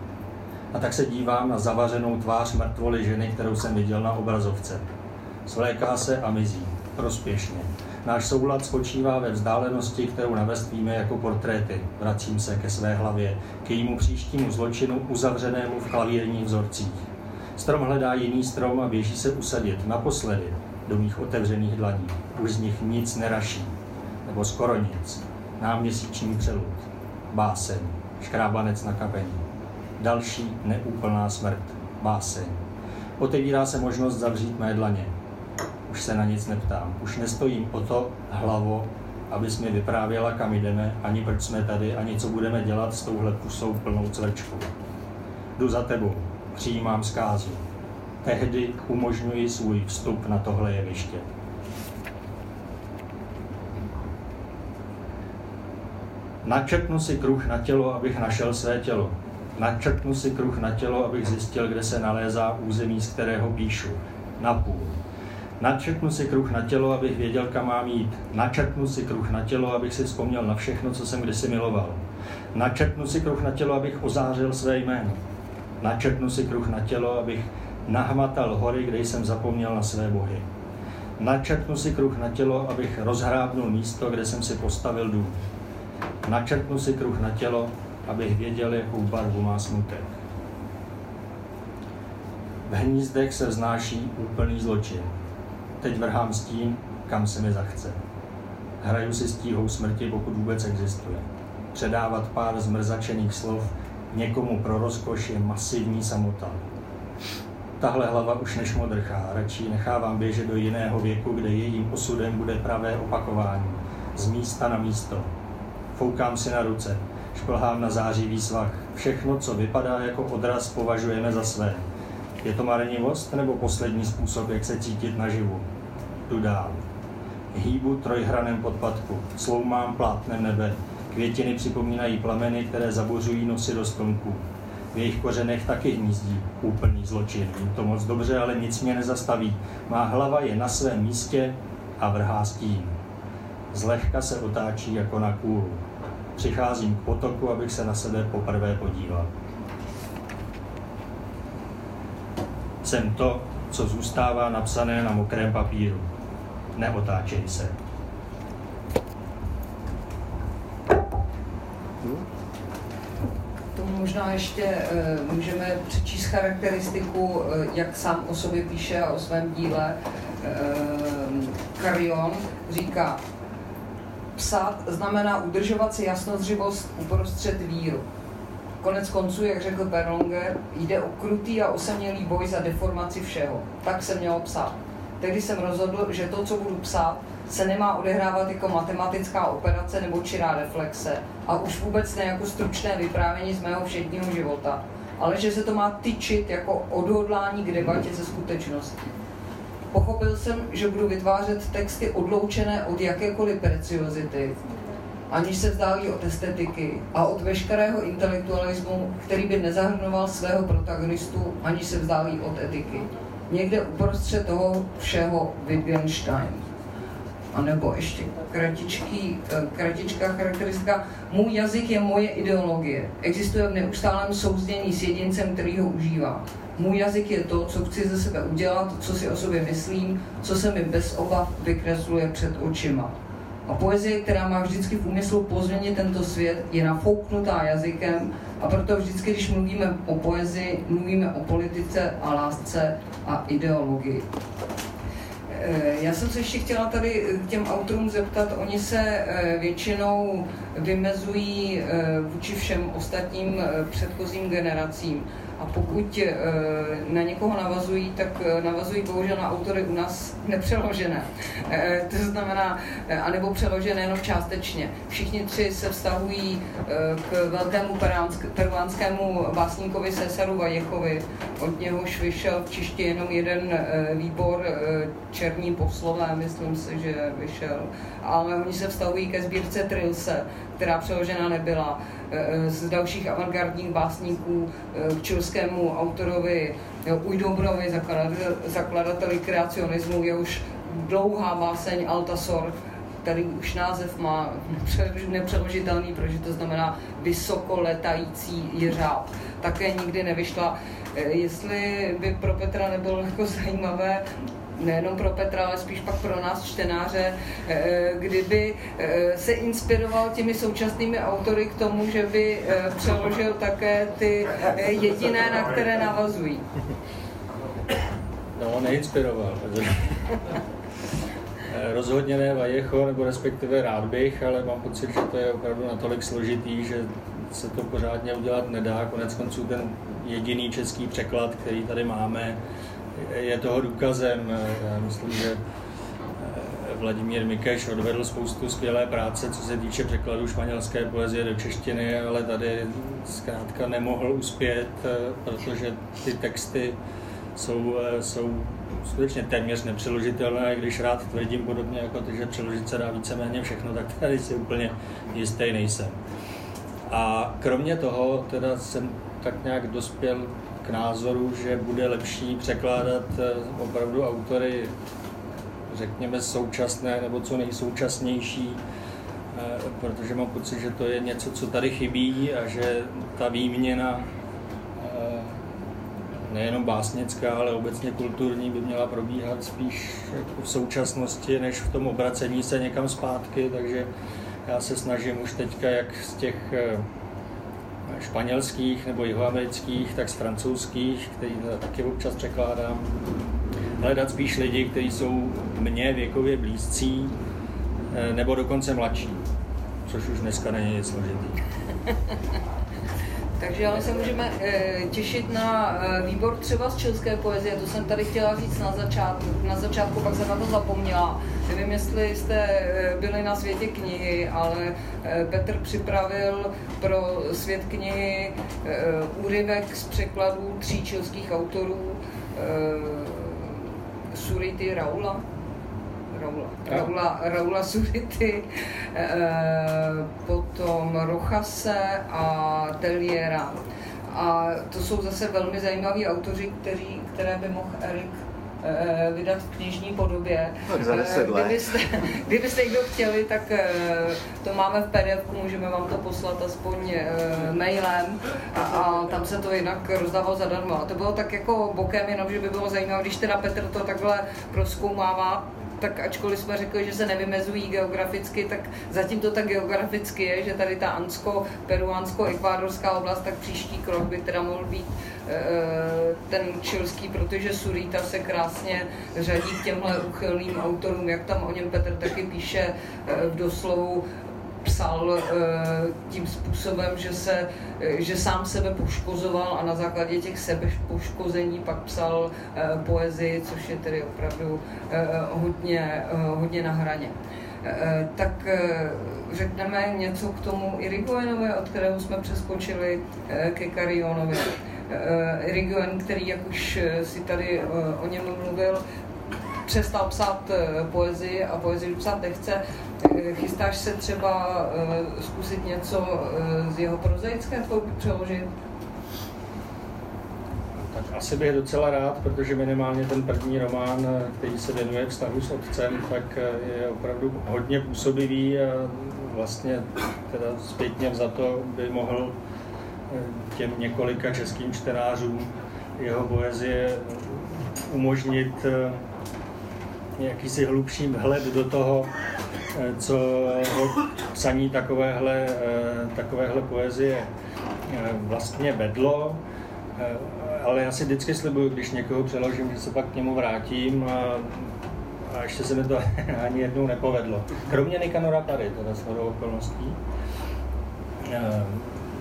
A tak se dívám na zavařenou tvář mrtvoly ženy, kterou jsem viděl na obrazovce. Svléká se a mizí, prospěšně. Náš soulad spočívá ve vzdálenosti, kterou navestvíme jako portréty. Vracím se ke své hlavě, k jejímu příštímu zločinu uzavřenému v klavírních vzorcích. Strom hledá jiný strom a běží se usadit naposledy do mých otevřených dlaní. Už z nich nic neraší, nebo skoro nic. Náměsíční přelud, báseň, škrábanec na kapení. Další neúplná smrt, báseň. Otevírá se možnost zavřít mé dlaně. Už se na nic neptám. Už nestojím o to hlavo, abys mi vyprávěla, kam jdeme, ani proč jsme tady, ani co budeme dělat s touhle pusou plnou cvrčku. Jdu za tebou, přijímám zkázu. Tehdy umožňuji svůj vstup na tohle jeviště. Načrtnu si kruh na tělo, abych našel své tělo. Načrtnu si kruh na tělo, abych zjistil, kde se nalézá území, z kterého píšu. Napůl. Načrtnu si kruh na tělo, abych věděl, kam mám jít. Načrtnu si kruh na tělo, abych si vzpomněl na všechno, co jsem kdysi miloval. Načrtnu si kruh na tělo, abych ozářil své jméno. Načrtnu si kruh na tělo, abych nahmatal hory, kde jsem zapomněl na své bohy. Načrtnu si kruh na tělo, abych rozhrábnul místo, kde jsem si postavil dům. Načrtnu si kruh na tělo, abych věděl, jakou barvu má smutek. V hnízdech se vznáší úplný zločin. Teď vrhám stín, kam se mi zachce. Hraju si stíhou smrti, pokud vůbec existuje. Předávat pár zmrzačených slov někomu pro rozkoš je masivní samota. Tahle hlava už nešmodrchá, radši nechávám běžet do jiného věku, kde jejím osudem bude pravé opakování. Z místa na místo. Foukám si na ruce, šplhám na zářivý svah. Všechno, co vypadá jako odraz, považujeme za své. Je to marnivost nebo poslední způsob, jak se cítit naživu? Jdu dál. Hýbu trojhranem podpadku, sloumám plátnem nebe. Květiny připomínají plameny, které zabořují nosy do stomků. V jejich kořenech taky hnízdí úplný zločin. Vím to moc dobře, ale nic mě nezastaví. Má hlava je na svém místě a vrhá stín. Zlehka se otáčí jako na kůru. Přicházím k potoku, abych se na sebe poprvé podíval. Jsem to, co zůstává napsané na mokrém papíru. Neotáčej se. To možná ještě uh, můžeme přečíst charakteristiku, uh, jak sám o sobě píše a o svém díle. Uh, Karion říká, psát znamená udržovat si jasnozřivost uprostřed víru. Konec konců, jak řekl Perlonger, jde o krutý a osamělý boj za deformaci všeho. Tak se mělo psát. Tehdy jsem rozhodl, že to, co budu psát, se nemá odehrávat jako matematická operace nebo čirá reflexe a už vůbec ne jako stručné vyprávění z mého všedního života, ale že se to má tyčit jako odhodlání k debatě ze skutečnosti. Pochopil jsem, že budu vytvářet texty odloučené od jakékoliv preciozity, aniž se vzdálí od estetiky a od veškerého intelektualismu, který by nezahrnoval svého protagonistu, ani se vzdálí od etiky. Někde uprostřed toho všeho Wittgenstein. A nebo ještě kratičký, eh, kratičká charakteristika. Můj jazyk je moje ideologie. Existuje v neustálém souzdění s jedincem, který ho užívá. Můj jazyk je to, co chci ze sebe udělat, co si o sobě myslím, co se mi bez obav vykresluje před očima. A poezie, která má vždycky v úmyslu pozměnit tento svět, je nafouknutá jazykem a proto vždycky, když mluvíme o poezii, mluvíme o politice a lásce a ideologii. Eh, já jsem se ještě chtěla tady k těm autorům zeptat, oni se eh, většinou vymezují eh, vůči všem ostatním předchozím generacím. A pokud eh, na někoho navazují, tak eh, navazují bohužel na autory u nás nepřeložené. Eh, to znamená, anebo přeložené jenom částečně. Všichni tři se vztahují k velkému peruánskému básníkovi Cesaru Vajechovi. Od něhož vyšel v češtině jenom jeden výbor Černí poslové, myslím si, že vyšel. Ale oni se vztahují ke sbírce Trilse, která přeložena nebyla. Eh, z dalších avantgardních básníků eh, k čilskému autorovi Ujdobrovi, zakladateli kreacionismu, je už dlouhá báseň Altasor, který už název má nepřeložitelný, protože to znamená vysoko letající jeřáb. Také nikdy nevyšla. Eh, jestli by pro Petra nebylo jako zajímavé nejenom pro Petra, ale spíš pak pro nás čtenáře, eh, kdyby eh, se inspiroval těmi současnými autory k tomu, že by eh, přeložil také ty jediné, na které navazují. No, neinspiroval. Rozhodně ne Vajecho, nebo respektive rád bych, ale mám pocit, že to je opravdu natolik složitý, že se to pořádně udělat nedá. Konec konců ten jediný český překlad, který tady máme, je toho důkazem. Já myslím, že eh, Vladimír Mikeš odvedl spoustu skvělé práce, co se týče překladu španělské poezie do češtiny, ale tady zkrátka nemohl uspět, eh, protože ty texty jsou, eh, jsou skutečně téměř nepřeložitelné, když rád tvrdím podobně jako ty, že přeložit se dá víceméně všechno, tak tady si úplně jistý nejsem. A kromě toho teda jsem tak nějak dospěl k názoru, že bude lepší překládat eh, opravdu autory, řekněme, současné nebo co nejsoučasnější, eh, protože mám pocit, že to je něco, co tady chybí a že ta výměna eh, nejenom básnická, ale obecně kulturní by měla probíhat spíš jako v současnosti, než v tom obracení se někam zpátky, takže já se snažím už teďka jak z těch španělských nebo jihoamerických, tak z francouzských, který taky občas překládám. Hledat spíš lidi, kteří jsou mně věkově blízcí, eh, nebo dokonce mladší. což už dneska není složitý. Takže ale se můžeme e, těšit na e, výbor třeba z české poezie, to jsem tady chtěla říct na začátku, na začátku pak jsem na to zapomněla. Nevím, jestli jste e, byli na světě knihy, ale Petr připravil pro svět knihy úryvek z překladů tří českých autorů Surity Raula, Raula, Raula, Raula Surity, eh, potom Rochase a Teliera. A to jsou zase velmi zajímaví autoři, kteří, které by mohl Erik eh, vydat v knižní podobě. Tak za 10 let. Kdybyste, kdybyste někdo chtěli, tak to máme v PDF, můžeme vám to poslat aspoň mailem a, a tam se to jinak rozdávalo zadarmo. A to bylo tak jako bokem, jenom že by bylo zajímavé, když teda Petr to takhle proskoumává, tak ačkoliv jsme řekli, že se nevymezují geograficky, tak zatím to tak geograficky je, že tady ta ansko, peruánsko, ekvádorská oblast, tak příští krok by teda mohl být e, ten čilský, protože Surita se krásně řadí k těmhle uchylným autorům, jak tam o něm Petr taky píše e, v doslovu psal eh, tím způsobem, že, se, eh, že sám sebe poškozoval a na základě těch sebepoškození pak psal eh, poezii, což je tedy opravdu hodně, hodně na hraně. Tak řekneme něco k tomu Irigoyenovi, od kterého jsme přeskočili ke Karionovi. Irigoyen, který, jak už si tady o něm mluvil, přestal psát poezii a poezii psát nechce, Chystáš se třeba uh, zkusit něco z jeho prozaické tvorby přeložit? Tak asi bych docela rád, protože minimálně ten první román, eh, který se věnuje vztahu s otcem, tak je opravdu hodně působivý a vlastně teda zpětně za to by mohl těm několika českým čtenářům jeho poezie umožnit nějaký hlubší vhled do toho, Eh, co ho psaní takovéhle, eh, takovéhle poezie eh, vlastně vedlo, ale já si vždycky slibuju, když někoho přeložím, že se pak k němu vrátím a, a ještě se mi to ani jednou nepovedlo. Kromě Nikanora Pary, teda shodou okolností.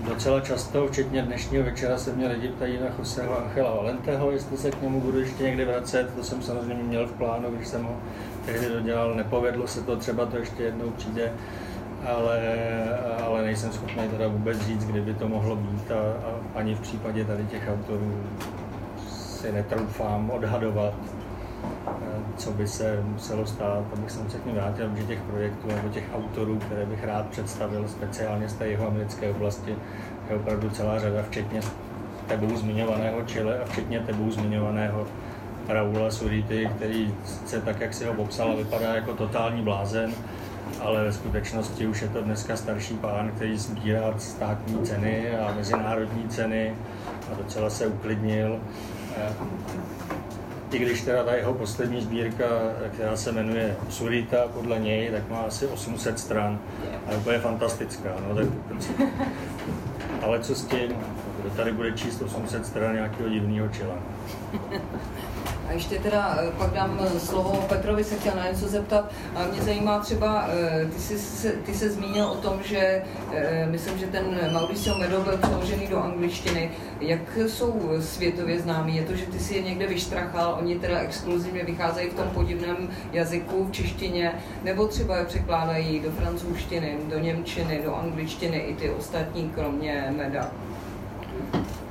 Docela často, včetně dnešního večera, se mě lidi ptají na Joseho Angela Valenteho, jestli se k němu budu ještě někdy vracet. To jsem samozřejmě měl v plánu, když jsem ho tehdy dodělal, nepovedlo se to, třeba to ještě jednou přijde, ale, ale nejsem schopný teda vůbec říct, kdyby to mohlo být a, a ani v případě tady těch autorů si netroufám odhadovat, co by se muselo stát, abych se ním vrátil, že těch projektů nebo těch autorů, které bych rád představil, speciálně z té jeho americké oblasti, je opravdu celá řada, včetně tebou zmiňovaného Chile a včetně tebou zmiňovaného Raula Surity, který se tak, jak si ho popsal, vypadá jako totální blázen, ale ve skutečnosti už je to dneska starší pán, který sbírá státní ceny a mezinárodní ceny a docela se uklidnil. I když teda ta jeho poslední sbírka, která se jmenuje Surita, podle něj, tak má asi 800 stran a je úplně fantastická. No, tak, ale co s tím? Tady bude číst 800 stran nějakého divného čela? A ještě teda eh, pak dám eh, slovo Petrovi, se chtěl na něco zeptat. A mě zajímá třeba, eh, ty jsi, se, ty se zmínil o tom, že myslím, že ten Mauricio Medo byl přeložený do angličtiny. Jak jsou světově známí? Je to, že ty si je někde vyštrachal, oni teda exkluzivně vycházejí v tom podivném jazyku, v češtině, nebo třeba je překládají do francouzštiny, do němčiny, do angličtiny i ty ostatní, kromě Meda?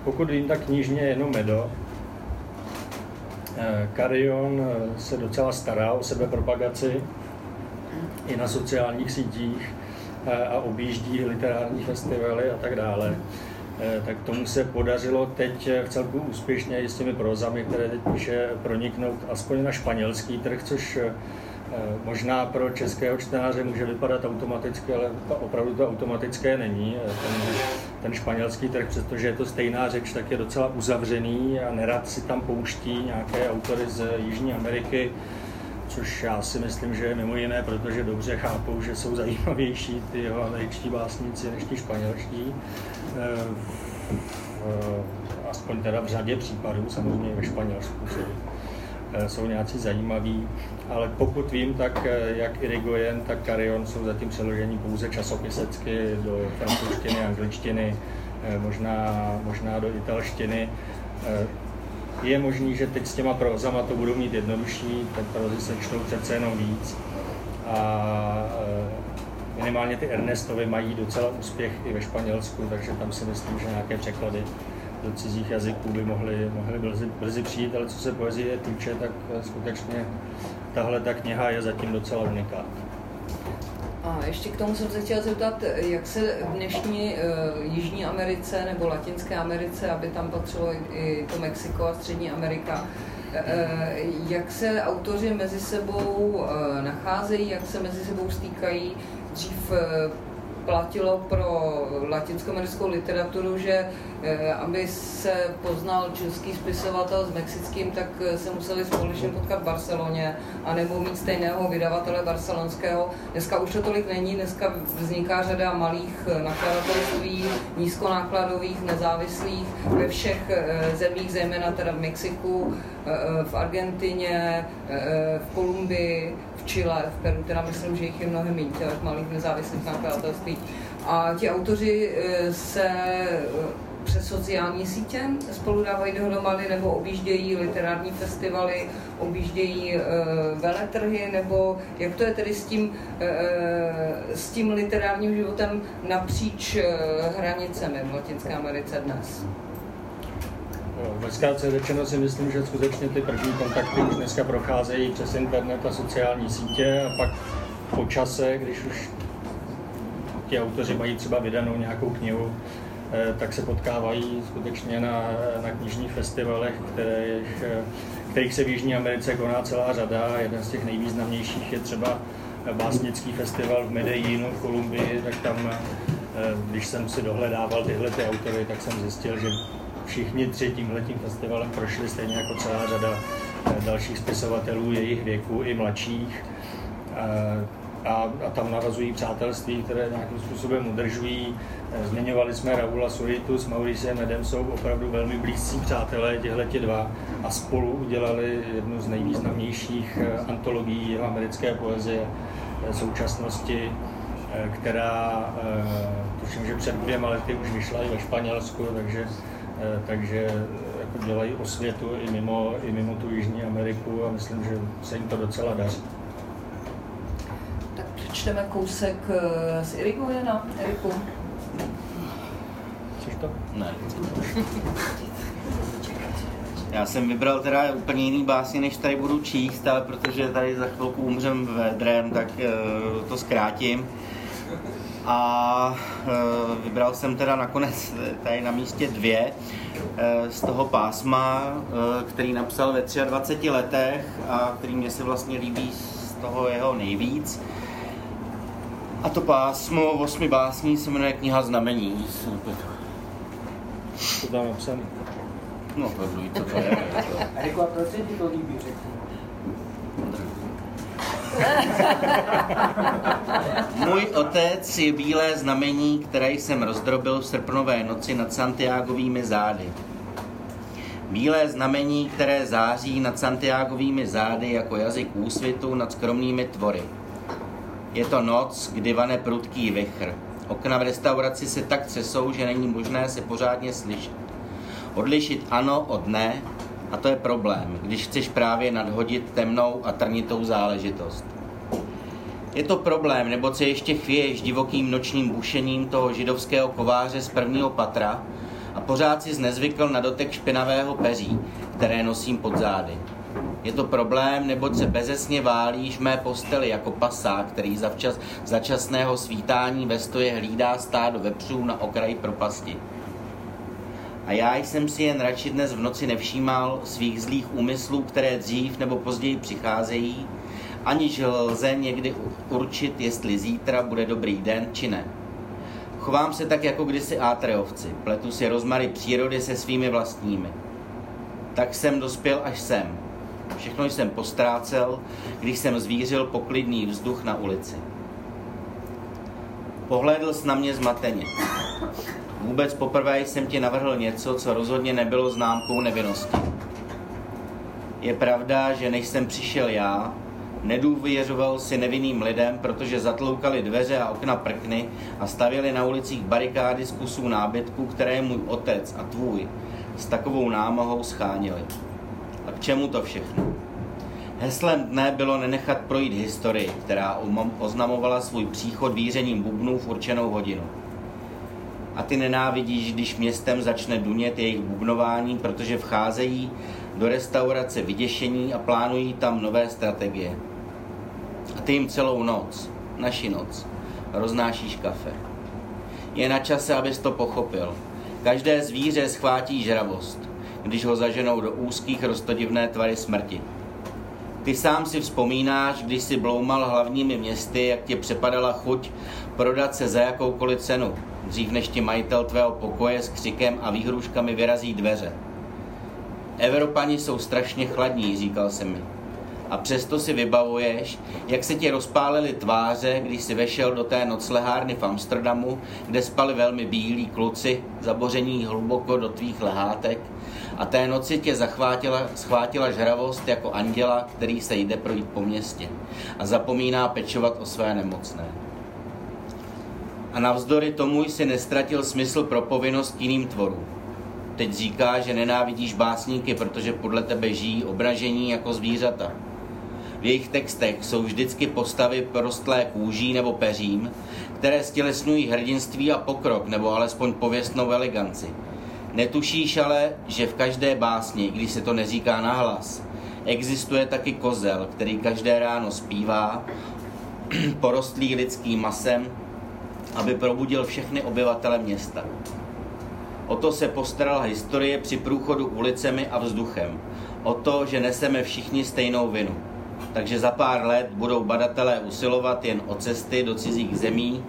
Pokud vím, tak knižně jenom Medo, Karion eh, eh, se docela stará o sebe propagaci i na sociálních sítích eh, a objíždí literární festivaly a tak dále. Tak tomu se podařilo teď v celku úspěšně i s těmi prozami, které teď píše, proniknout aspoň na španělský trh, což možná pro českého čtenáře může vypadat automaticky, ale opravdu to automatické není. Ten ten španělský trh, přestože je to stejná řeč, tak je docela uzavřený a nerad si tam pouští nějaké autory z Jižní Ameriky, což já si myslím, že je mimo jiné, protože dobře chápou, že jsou zajímavější ty jeho američtí básníci než ti španělští. Eh, aspoň teda v řadě případů, samozřejmě ve Španělsku jsou nějací zajímaví, ale pokud vím, tak jak Irigoyen, tak Carion jsou zatím přeložení pouze časopisecky do francouzštiny, angličtiny, možná, možná do italštiny. Je možný, že teď s těma prozama to budou mít jednodušší, tak prozy se čtou přece jenom víc. A minimálně ty Ernestovy mají docela úspěch i ve Španělsku, takže tam si myslím, že nějaké překlady do cizích jazyků by mohly, mohly brzy, brzy přijít, ale co se poezie týče, tak skutečně tahle ta kniha je zatím docela unikát. A ještě k tomu jsem se chtěla zeptat, jak se v dnešní uh, Jižní Americe nebo Latinské Americe, aby tam patřilo i to Mexiko a Střední Amerika, uh, jak se autoři mezi sebou nacházejí, jak se mezi sebou stýkají, dřív eh, platilo pro latinskoamerickou literaturu, že eh, aby se poznal český spisovatel s mexickým, tak eh, se museli společně potkat v Barceloně a nebo mít stejného vydavatele barcelonského. Dneska už to tolik není, dneska vzniká řada malých nakladatelství, nízkonákladových, nezávislých ve všech zemích, zejména teda v Mexiku, v Argentině, v Kolumbii, v Chile, v Peru, teda myslím, že jich je mnohem méně, těch malých nezávislých nakladatelství. A ti autoři eh, se eh, přes sociální sítě spolu dávají dohromady nebo objíždějí literární festivaly, objíždějí e, veletrhy, nebo jak to je tedy s tím, e, s tím literárním životem napříč e, hranicemi v Latinské Americe dnes? Ve zkrátce řečeno si myslím, že skutečně ty první kontakty už dneska procházejí přes internet a sociální sítě a pak po čase, když už ti autoři mají třeba vydanou nějakou knihu, eh, tak se potkávají skutečně na, na knižních festivalech, kterých, eh, kterých se v Jižní Americe koná celá řada. Jeden z těch nejvýznamnějších je třeba básnický festival v Medellínu v Kolumbii, tak tam, eh, když jsem si dohledával tyhle ty autory, tak jsem zjistil, že všichni tři tímhletím festivalem prošli stejně jako celá řada eh, dalších spisovatelů jejich věku i mladších. Eh, a, a tam navazují přátelství, které nějakým způsobem udržují. Eh, zmiňovali jsme Raula Suritu s Mauriciem Edem, jsou opravdu velmi blízcí přátelé těchto dva a spolu udělali jednu z nejvýznamnějších antologií americké poezie současnosti, která tuším, že před dvěma lety už vyšla i ve Španělsku, takže takže eh, jako dělají osvětu i mimo, i mimo tu Jižní Ameriku a myslím, že se jim to docela daří. Tak přečteme kousek eh, z Irigojena. Eriku. Chceš to? Ne. Já jsem vybral teda úplně jiný básně, než tady budu číst, ale protože tady za chvilku umřem vedrem, tak to zkrátím. A e, vybral jsem teda nakonec tady na místě dvě e, z toho pásma, e, který napsal ve 23 letech a který mě se vlastně líbí z toho jeho nejvíc. A to pásmo osmi básní se jmenuje Kniha znamení. To tam napsaný. No to to je. Eriku, a proč se ti to líbí, řekni? Můj otec je bílé znamení, které jsem rozdrobil v srpnové noci nad Santiagovými zády. Bílé znamení, které září nad Santiagovými zády jako jazyk úsvitu nad skromnými tvory. Je to noc, kdy vane prudký vichr. Okna v restauraci se tak třesou, že není možné se pořádně slyšet. Odlišit ano od ne, a to je problém, když chceš právě nadhodit temnou a trnitou záležitost. Je to problém, nebo se ještě chvěješ divokým nočním bušením toho židovského kováře z prvního patra a pořád si znezvykl na dotek špinavého peří, které nosím pod zády. Je to problém, neboť se bezesně válíš mé posteli jako pasá, který za včas, začasného svítání ve stoje hlídá stádo vepřů na okraji propasti. A já jsem si jen radši dnes v noci nevšímal svých zlých úmyslů, které dřív nebo později přicházejí, aniž lze někdy určit, jestli zítra bude dobrý den či ne. Chovám se tak jako kdysi átreovci, pletu si rozmary přírody se svými vlastními. Tak jsem dospěl až sem. Všechno jsem postrácel, když jsem zvířil poklidný vzduch na ulici. Pohlédl s na mě zmateně. Vůbec poprvé jsem ti navrhl něco, co rozhodně nebylo známkou nevinnosti. Je pravda, že než jsem přišel já, nedůvěřoval si nevinným lidem, protože zatloukali dveře a okna prkny a stavěli na ulicích barikády z kusů nábytku, které můj otec a tvůj s takovou námahou schánili. A k čemu to všechno? Heslem dne bylo nenechat projít historii, která oznamovala svůj příchod vířením bubnů v určenou hodinu. A ty nenávidíš, když městem začne dunět jejich bubnování, protože vcházejí do restaurace vyděšení a plánují tam nové strategie. A ty jim celou noc, naši noc, roznášíš kafe. Je na čase, abys to pochopil. Každé zvíře schvátí žravost, když ho zaženou do úzkých rostodivné tvary smrti. Ty sám si vzpomínáš, když si bloumal hlavními městy, jak tě přepadala chuť prodat se za jakoukoliv cenu, dřív než ti majitel tvého pokoje s křikem a výhruškami vyrazí dveře. Evropani jsou strašně chladní, říkal se mi. A přesto si vybavuješ, jak se ti rozpálily tváře, když si vešel do té noclehárny v Amsterdamu, kde spali velmi bílí kluci, zaboření hluboko do tvých lehátek, a té noci tě zachvátila, schvátila žravost jako anděla, který se jde projít po městě a zapomíná pečovat o své nemocné. A navzdory tomu jsi nestratil smysl pro povinnost jiným tvorům. Teď říká, že nenávidíš básníky, protože podle tebe žijí obražení jako zvířata. V jejich textech jsou vždycky postavy prostlé kůží nebo peřím, které stělesňují hrdinství a pokrok, nebo alespoň pověstnou eleganci. Netušíš ale, že v každé básni, když se to neříká nahlas, existuje taky kozel, který každé ráno zpívá, porostlý lidským masem, aby probudil všechny obyvatele města. O to se postarala historie při průchodu ulicemi a vzduchem. O to, že neseme všichni stejnou vinu. Takže za pár let budou badatelé usilovat jen o cesty do cizích zemí,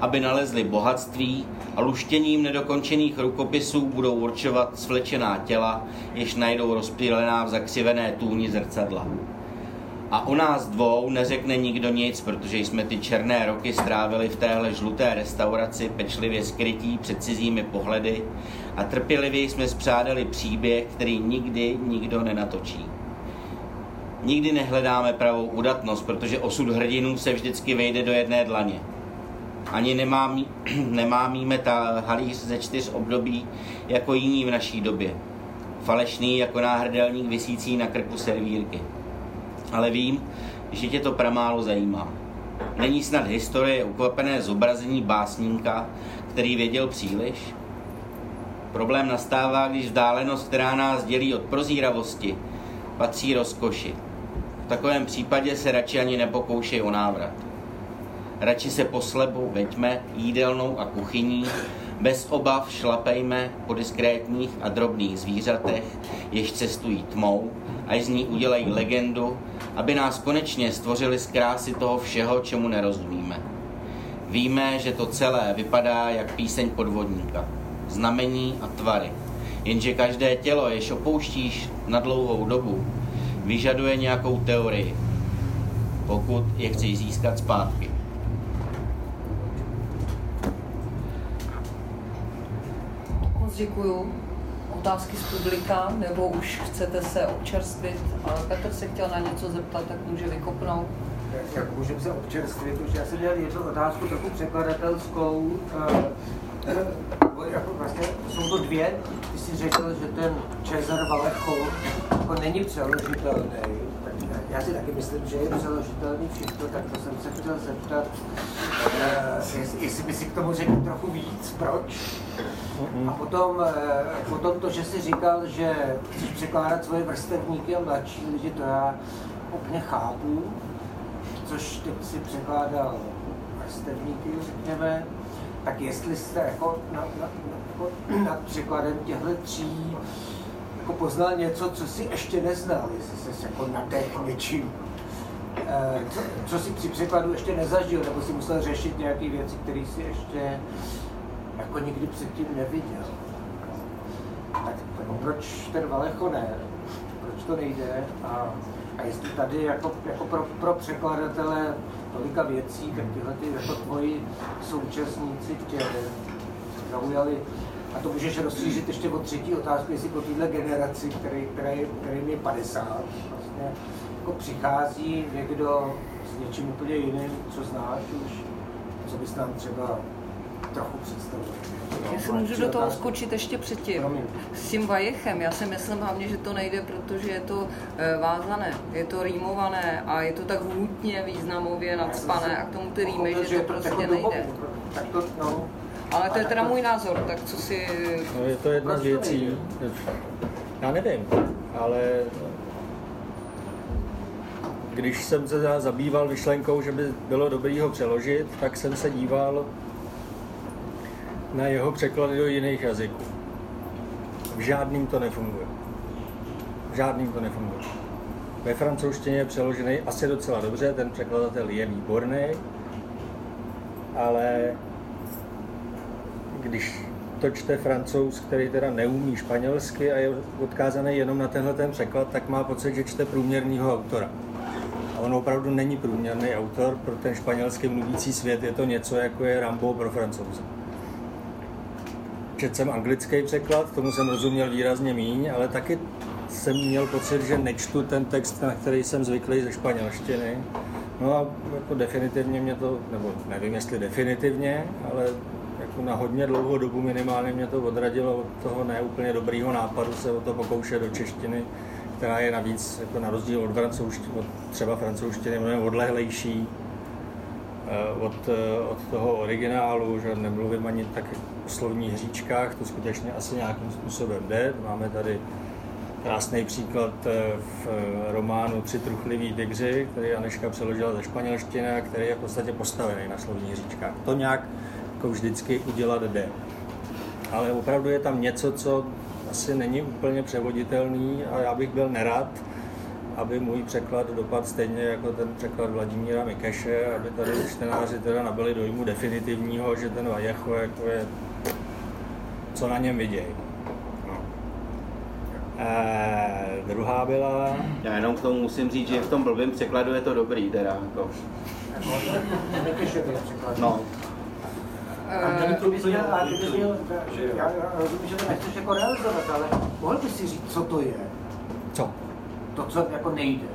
aby nalezli bohatství a luštěním nedokončených rukopisů budou určovat svlečená těla, jež najdou rozpílená v zakřivené tůni zrcadla. A o nás dvou neřekne nikdo nic, protože jsme ty černé roky strávili v téhle žluté restauraci, pečlivě skrytí před cizími pohledy a trpělivě jsme spřádali příběh, který nikdy nikdo nenatočí. Nikdy nehledáme pravou udatnost, protože osud hrdinů se vždycky vejde do jedné dlaně. Ani nemám, nemámíme ta halíř ze čtyř období jako jiní v naší době. Falešný jako náhrdelník vysící na krku servírky. Ale vím, že tě to pramálo zajímá. Není snad historie ukvapené zobrazení básníka, který věděl příliš? Problém nastává, když vzdálenost, která nás dělí od prozíravosti, patří rozkoši. Takovém případě se radši ani nepokoušej o návrat. Radši se po slebu veďme jídelnou a kuchyní, bez obav šlapejme po diskrétních a drobných zvířatech, jež cestují tmou, až z ní udělají legendu, aby nás konečně stvořili z krásy toho všeho, čemu nerozumíme. Víme, že to celé vypadá jak píseň podvodníka, znamení a tvary, jenže každé tělo, jež opouštíš na dlouhou dobu, vyžaduje nějakou teorii, pokud je chceš získat zpátky. Moc děkuju. Otázky z publika, nebo už chcete se občerstvit? Ale Petr se chtěl na něco zeptat, tak může vykopnout. Jak můžeme se občerstvit, už já jsem měl jednu otázku trochu překladatelskou. Uh, jako vlastně jsou to dvě. Ty jsi řekl, že ten Cezar Vallejo jako není přeložitelný. Já si taky myslím, že je přeložitelný všechno, tak to jsem se chtěl zeptat, uh, jestli, jestli by si k tomu řekl trochu víc, proč? A potom, eh, potom to, že jsi říkal, že chceš překládat svoje vrstevníky a mladší lidi, to já úplně chápu, což teď si překládal vrstevníky, řekněme, tak jestli jste jako nad, nad, jako nad překladem těchto tří jako poznal něco, co si ještě neznal, jestli jsi jako nadech něčím, eh, co, co si při překladu ještě nezažil, nebo si musel řešit nějaké věci, které si ještě jako nikdy předtím neviděl. Tak proč ten Valecho ne? Proč to nejde? A, a jestli tady jako, jako pro, pro překladatele tolika věcí, tak tyhle ty jako tvoji současníci tě zaujali a to můžeš rozšířit ještě o třetí otázku, jestli po téhle generaci, který, který, kterým je 50, vlastně jako přichází někdo s něčím úplně jiným, co znáš už, co bys nám třeba trochu představil. Jestli můžu do toho skočit ještě předtím. Promiň. S tím vajechem, já si myslím hlavně, že to nejde, protože je to eh, vázané, je to rýmované a je to tak hutně významově nadspané a k tomu ty rýmy, že to prostě nejde. Tak to, no, Ale to je teda můj názor, tak co si... No, je to jedna z věcí. Já nevím, ale když jsem se za- zabýval myšlenkou, že by bylo dobrý ho přeložit, tak jsem se díval na jeho překlady do jiných jazyků. V žádným to nefunguje. V žádným to nefunguje. Ve francouzštině je přeložený asi docela dobře, ten překladatel je výborný, ale když to čte francouz, který teda neumí španělsky a je odkázaný jenom na tenhle ten překlad, tak má pocit, že čte průměrného autora. A on opravdu není průměrný autor, pro ten španělsky mluvící svět je to něco, jako je Rambo pro francouze. Četl jsem anglický překlad, tomu jsem rozuměl výrazně míň, ale taky jsem měl pocit, že nečtu ten text, na který jsem zvyklý ze španělštiny. No a jako definitivně mě to, nebo nevím jestli definitivně, ale jako na hodně dlouhou dobu minimálně mě to odradilo od toho neúplně dobrýho nápadu se o to pokoušet do češtiny, která je navíc jako na rozdíl od, francouzštiny, od třeba francouzštiny mnohem odlehlejší eh, od, eh, od toho originálu, že nemluvím ani tak o slovních hříčkách, to skutečně asi nějakým způsobem jde. Máme tady krásný příklad eh, v románu Tři truchliví tygři, který Aneška přeložila ze španělštiny a který je v podstatě postavený na slovních hříčkách. To nějak jako vždycky udělat jde. Ale opravdu je tam něco, co asi není úplně převoditelný a já bych byl nerad, aby můj překlad dopad stejně jako ten překlad Vladimíra Mikeše, aby tady čtenáři teda nabili dojmu definitivního, že ten Vajecho jako je, co na něm vidějí. No. E, druhá byla, Já jenom k tomu musím říct, že v tom blbém překladu je to dobrý teda. Jako. No, eh, Ty bys měl, ale ty bys měl, já já rozumím, že to nechceš jako realizovat, ale mohl bys si říct, co to je? co? To, co jako nejde.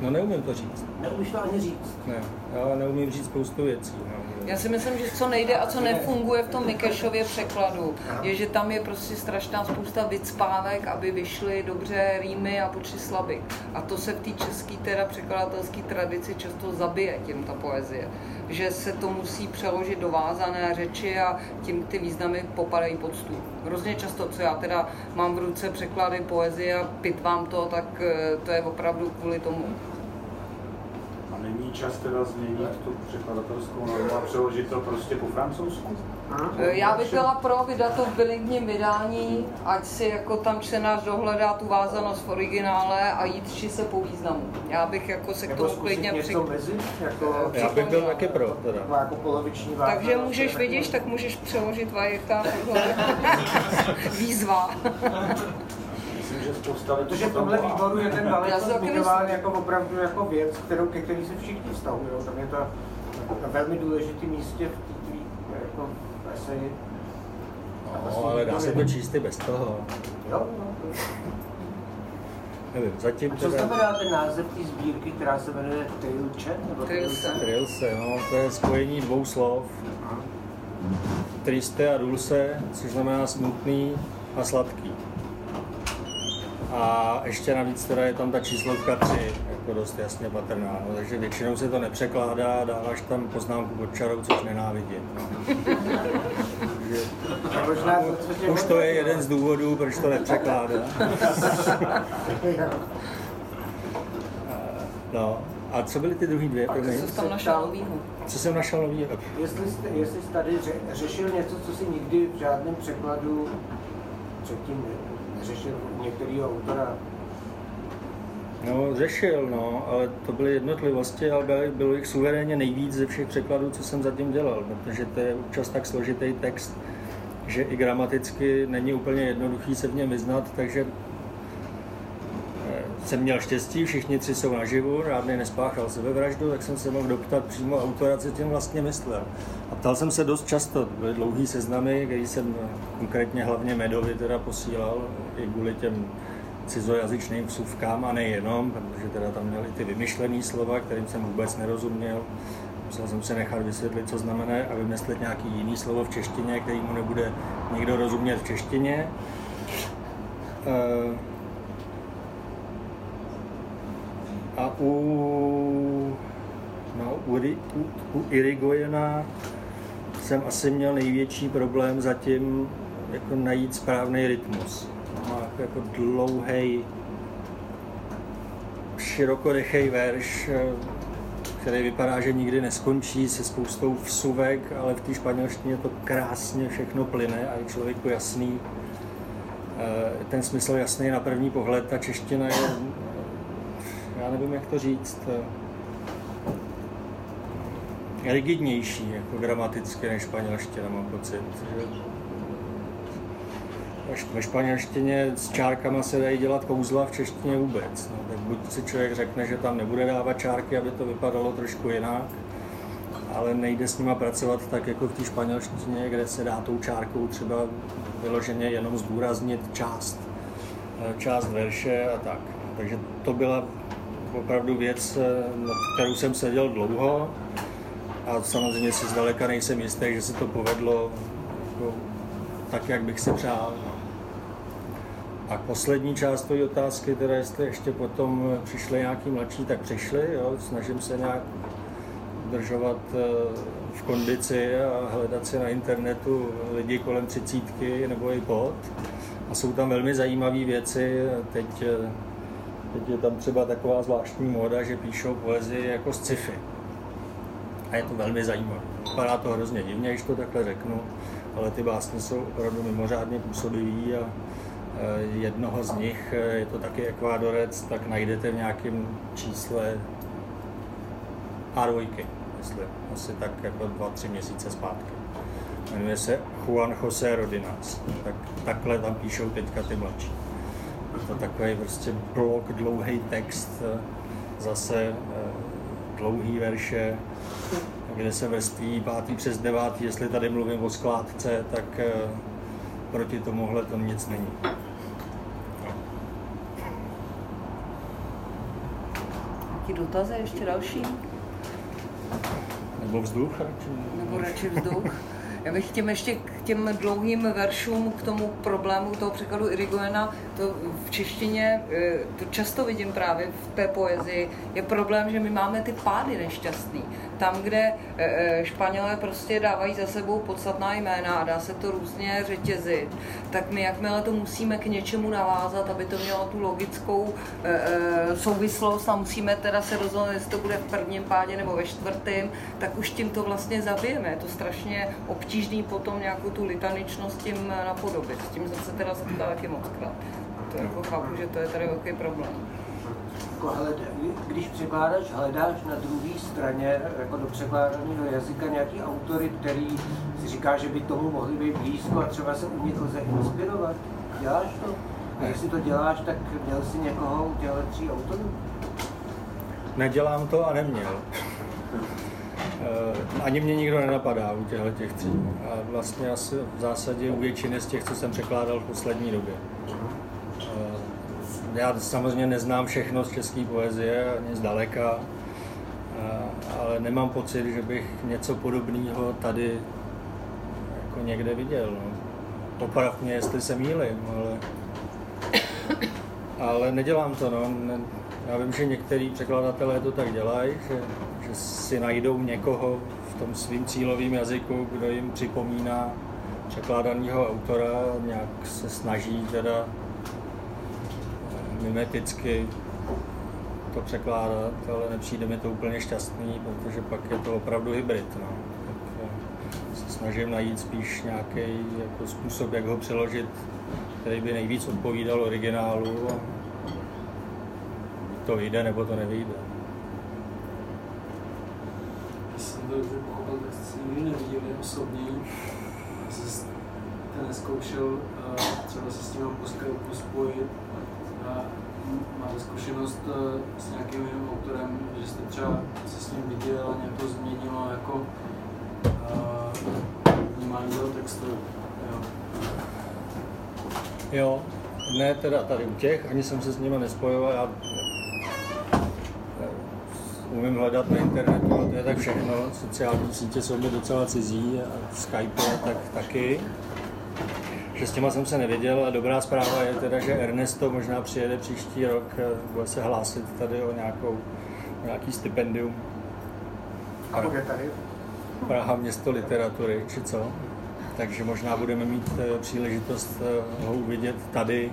No neumím to říct. Neumíš to ani říct. Ne, já neumím říct spoustu věcí. No. Já si myslím, že co nejde a co nefunguje v tom Mikešově překladu, je, že tam je prostě strašná spousta vycpávek, aby vyšly dobře rýmy a počty slaby. A to se v té české teda překladatelské tradici často zabije tím ta poezie. Že se to musí přeložit do vázané řeči a tím ty významy popadají pod stůl. Hrozně často, co já teda mám v ruce překlady poezie a pitvám to, tak eh, to je opravdu kvůli tomu. Není čas teda změnit tu překladatelskou normu a přeložit to prostě po francouzsku? Eh, Já bych byla pro vydat to v bilingvním vydání, ať si jako tam čtenář dohledá tu vázanost v originále a jít či se po významu. Já bych jako se k tomu klidně při... mezi, jako, Já bych byl taky pro teda. jako poloviční váha. Takže můžeš, vidíš, tak můžeš přeložit vajeka, takhle. výzva. Že spousta lidí Protože v tomhle výboru je ten taky zmiňován jako opravdu jako věc, kterou, ke který se všichni vztahují. Tam je to na velmi důležitém místě v té tvý, jako v eseji. No, ale dá se to číst i bez toho. Jo, no. Nevím, zatím A co teda... znamená ten název té sbírky, která se jmenuje Trilce. Trilce, no, to je spojení dvou slov. Triste a dulce, což znamená smutný a sladký. A ještě navíc teda je tam ta číslovka 3, jako dost jasně patrná, no, takže většinou se to nepřekládá, dáváš tam poznámku pod čarou, což nenávidím. No. A už to je jeden z důvodů, proč to nepřekládá. No, a co byly ty druhý dvě? promiň? Co jsi tam našel novýho? Co jsem našel nový? Jestli jste, jestli jsi tady ře, řešil něco, co si nikdy v žádném překladu předtím ne- neřešil u některého autora, No, řešil, no, ale to byly jednotlivosti, ale bylo, bylo jich suverénně nejvíc ze všech překladů, co jsem zatím dělal, protože to je občas tak složitý text, že i gramaticky není úplně jednoduchý se v něm vyznat, takže jsem měl štěstí, všichni tři jsou naživu, žádný nespáchal sebevraždu, tak jsem se mohl doptat přímo autora, co tím vlastně myslel. A ptal jsem se dost často, byly dlouhý seznamy, který jsem konkrétně hlavně Medovi teda posílal, i kvůli těm cizojazyčným vsuvkám a nejenom, protože teda tam měli ty vymyšlené slova, kterým jsem vůbec nerozuměl. Musel jsem se nechat vysvětlit, co znamená a vymyslet nějaký jiný slovo v češtině, který mu nebude někdo rozumět v češtině. Uh, a u, no, u, u, u Irigojena jsem asi měl největší problém zatím jako najít správný rytmus. Má jako dlouhý, širokodechej verš, který vypadá, že nikdy neskončí se spoustou vsuvek, ale v té španělštině to krásně všechno plyne a je člověku jasný. Eh, ten smysl jasný na první pohled, ta čeština je já nevím, jak to říct, eh, rigidnější jako gramaticky než španělština, mám pocit. Že ve španělštině s čárkama se dají dělat kouzla, v češtině vůbec. No, tak buď si člověk řekne, že tam nebude dávat čárky, aby to vypadalo trošku jinak, ale nejde s nima pracovat tak jako v té španělštině, kde se dá tou čárkou třeba vyloženě jenom zdůraznit část, eh, část verše a tak. Takže to byla opravdu věc, eh, na kterou jsem seděl dlouho a samozřejmě si zdaleka nejsem jistý, že se to povedlo jako, tak, jak bych si přál. A poslední část té otázky, teda jestli ještě potom přišli nějaký mladší, tak přišli. Jo. Snažím se nějak udržovat eh, v kondici a hledat si na internetu lidi kolem třicítky nebo i pod. A jsou tam velmi zajímavé věci. Teď eh, Teď je tam třeba taková zvláštní móda, že píšou poezii jako sci-fi. A je to velmi zajímavé. Vypadá to hrozně divně, když to takhle řeknu, ale ty básně jsou opravdu mimořádně působivý a jednoho z nich, je to taky ekvádorec, tak najdete v nějakém čísle A2, myslím, asi tak jako dva, tři měsíce zpátky. Jmenuje se Juan José Rodinas. Tak, takhle tam píšou teďka ty mladší. Je to takový prostě blok, dlouhý text, eh, zase eh, dlouhý verše, kde se vrství pátý přes devátý, jestli tady mluvím o skládce, tak eh, proti tomuhle to nic není. Ti dotazy ještě další? Nebo vzduch radši? Nebo radši vzduch. Já bych těm ještě k těm dlouhým veršům, k tomu problému toho překladu Irigoyena, to v češtině, eh, to často vidím právě v té poezii, je problém, že my máme ty pády nešťastný. Tam, kde eh, eh, Španělé prostě dávají za sebou podstatná jména a dá se to různě řetězit, tak my jakmile to musíme k něčemu navázat, aby to mělo tu logickou souvislost a musíme teda se rozhodnout, jestli to bude v prvním pádě nebo ve čtvrtém, tak už tím to vlastně zabijeme. Je to strašně obtížný potom nějakou tu litaničnost tím napodobit. S tím jsem se teda setkal taky moc krát. To jako chápu, že to je tady velký problém. Jako když překládáš, hledáš na druhé straně jako do překládaného jazyka nějaký autory, který si říká, že by tomu mohli být blízko a třeba se u nich lze inspirovat. Děláš to? A jestli to děláš, tak měl jsi někoho u těchto tří autorů? Nedělám to a neměl. Eh, ani mě nikdo nenapadá u těchto těch tří. A vlastně asi v zásadě u většiny z těch, co jsem překládal v poslední době. Eh, já samozřejmě neznám všechno z české poezie, ani zdaleka, eh, ale nemám pocit, že bych něco podobného tady jako někde viděl. No. Poprav mě, jestli se mýlím, ale, ale nedělám to. No. Já vím, že některý překladatelé to tak dělají, že si najdou někoho v tom svým cílovém jazyku, kdo jim připomíná překládaného autora, nějak se snaží teda eh, mimeticky to překládat, ale nepřijde mi to úplně šťastný, protože pak je to opravdu hybrid. No. Tak eh, se snažím najít spíš nějaký jako způsob, jak ho přeložit, který by nejvíc odpovídal originálu. A to vyjde nebo to nevyjde. Dobře pochopil, tak jste se nikdy neviděli osobně, jste neskoušel uh, třeba se s tím Skypeu spojit máte zkušenost eh, s nějakým jiným autorem, že jste třeba se s ním viděl a nějak to změnilo jako uh, vnímání toho textu. Jo. Jo, ne teda tady u těch, ani jsem se s nimi nespojoval, já eh, umím hledat na internetu, ale to je tak všechno. Sociální sítě jsou mi docela cizí a Skype tak taky. Že s těma jsem se nevěděl a dobrá zpráva je teda, že Ernesto možná přijede příští rok, eh, bude se hlásit tady o nějakou, nějaký stipendium. A bude tady? Praha město literatury, či co. Takže možná budeme mít eh, příležitost eh, ho uvidět tady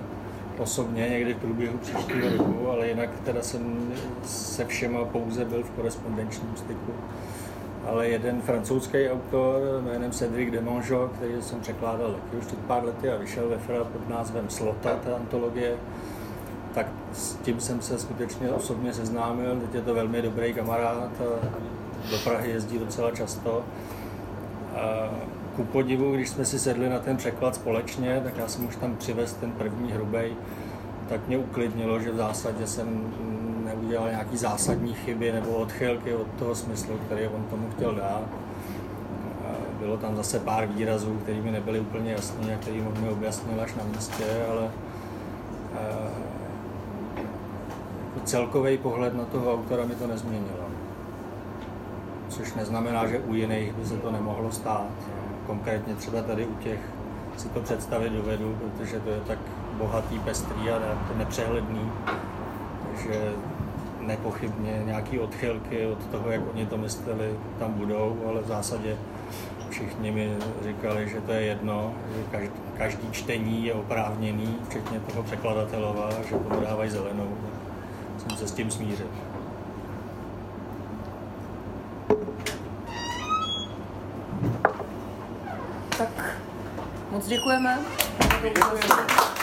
osobně někdy v průběhu příštího roku, ale jinak teda jsem se všema pouze byl v korespondenčním styku. Ale jeden francouzský autor jménem Cédric Demongeau, který jsem překládal taky už před pár lety a vyšel ve FRA pod názvem Slota, ta antologie, tak s tím jsem se skutečně osobně seznámil. Teď je to velmi dobrý kamarád do Prahy jezdí docela často. A ku podivu, když jsme si sedli na ten překlad společně, tak já jsem už tam přivez ten první hrubej, tak mě uklidnilo, že v zásadě jsem neudělal nějaký zásadní chyby nebo odchylky od toho smyslu, který on tomu chtěl dát. Bylo tam zase pár výrazů, které mi nebyly úplně jasné a který on mi objasnil až na místě, ale jako celkový pohled na toho autora mi to nezměnilo. Což neznamená, že u jiných by se to nemohlo stát. Konkrétně třeba tady u těch si to představit dovedu, protože to je tak bohatý, pestrý a nepřehledný, že nepochybně nějaké odchylky od toho, jak oni to mysleli, tam budou, ale v zásadě všichni mi říkali, že to je jedno, že každý, každý čtení je oprávněný, včetně toho překladatelova, že tomu dávají zelenou. Jsem se s tím smířil. Tak moc děkujeme. Děkujeme.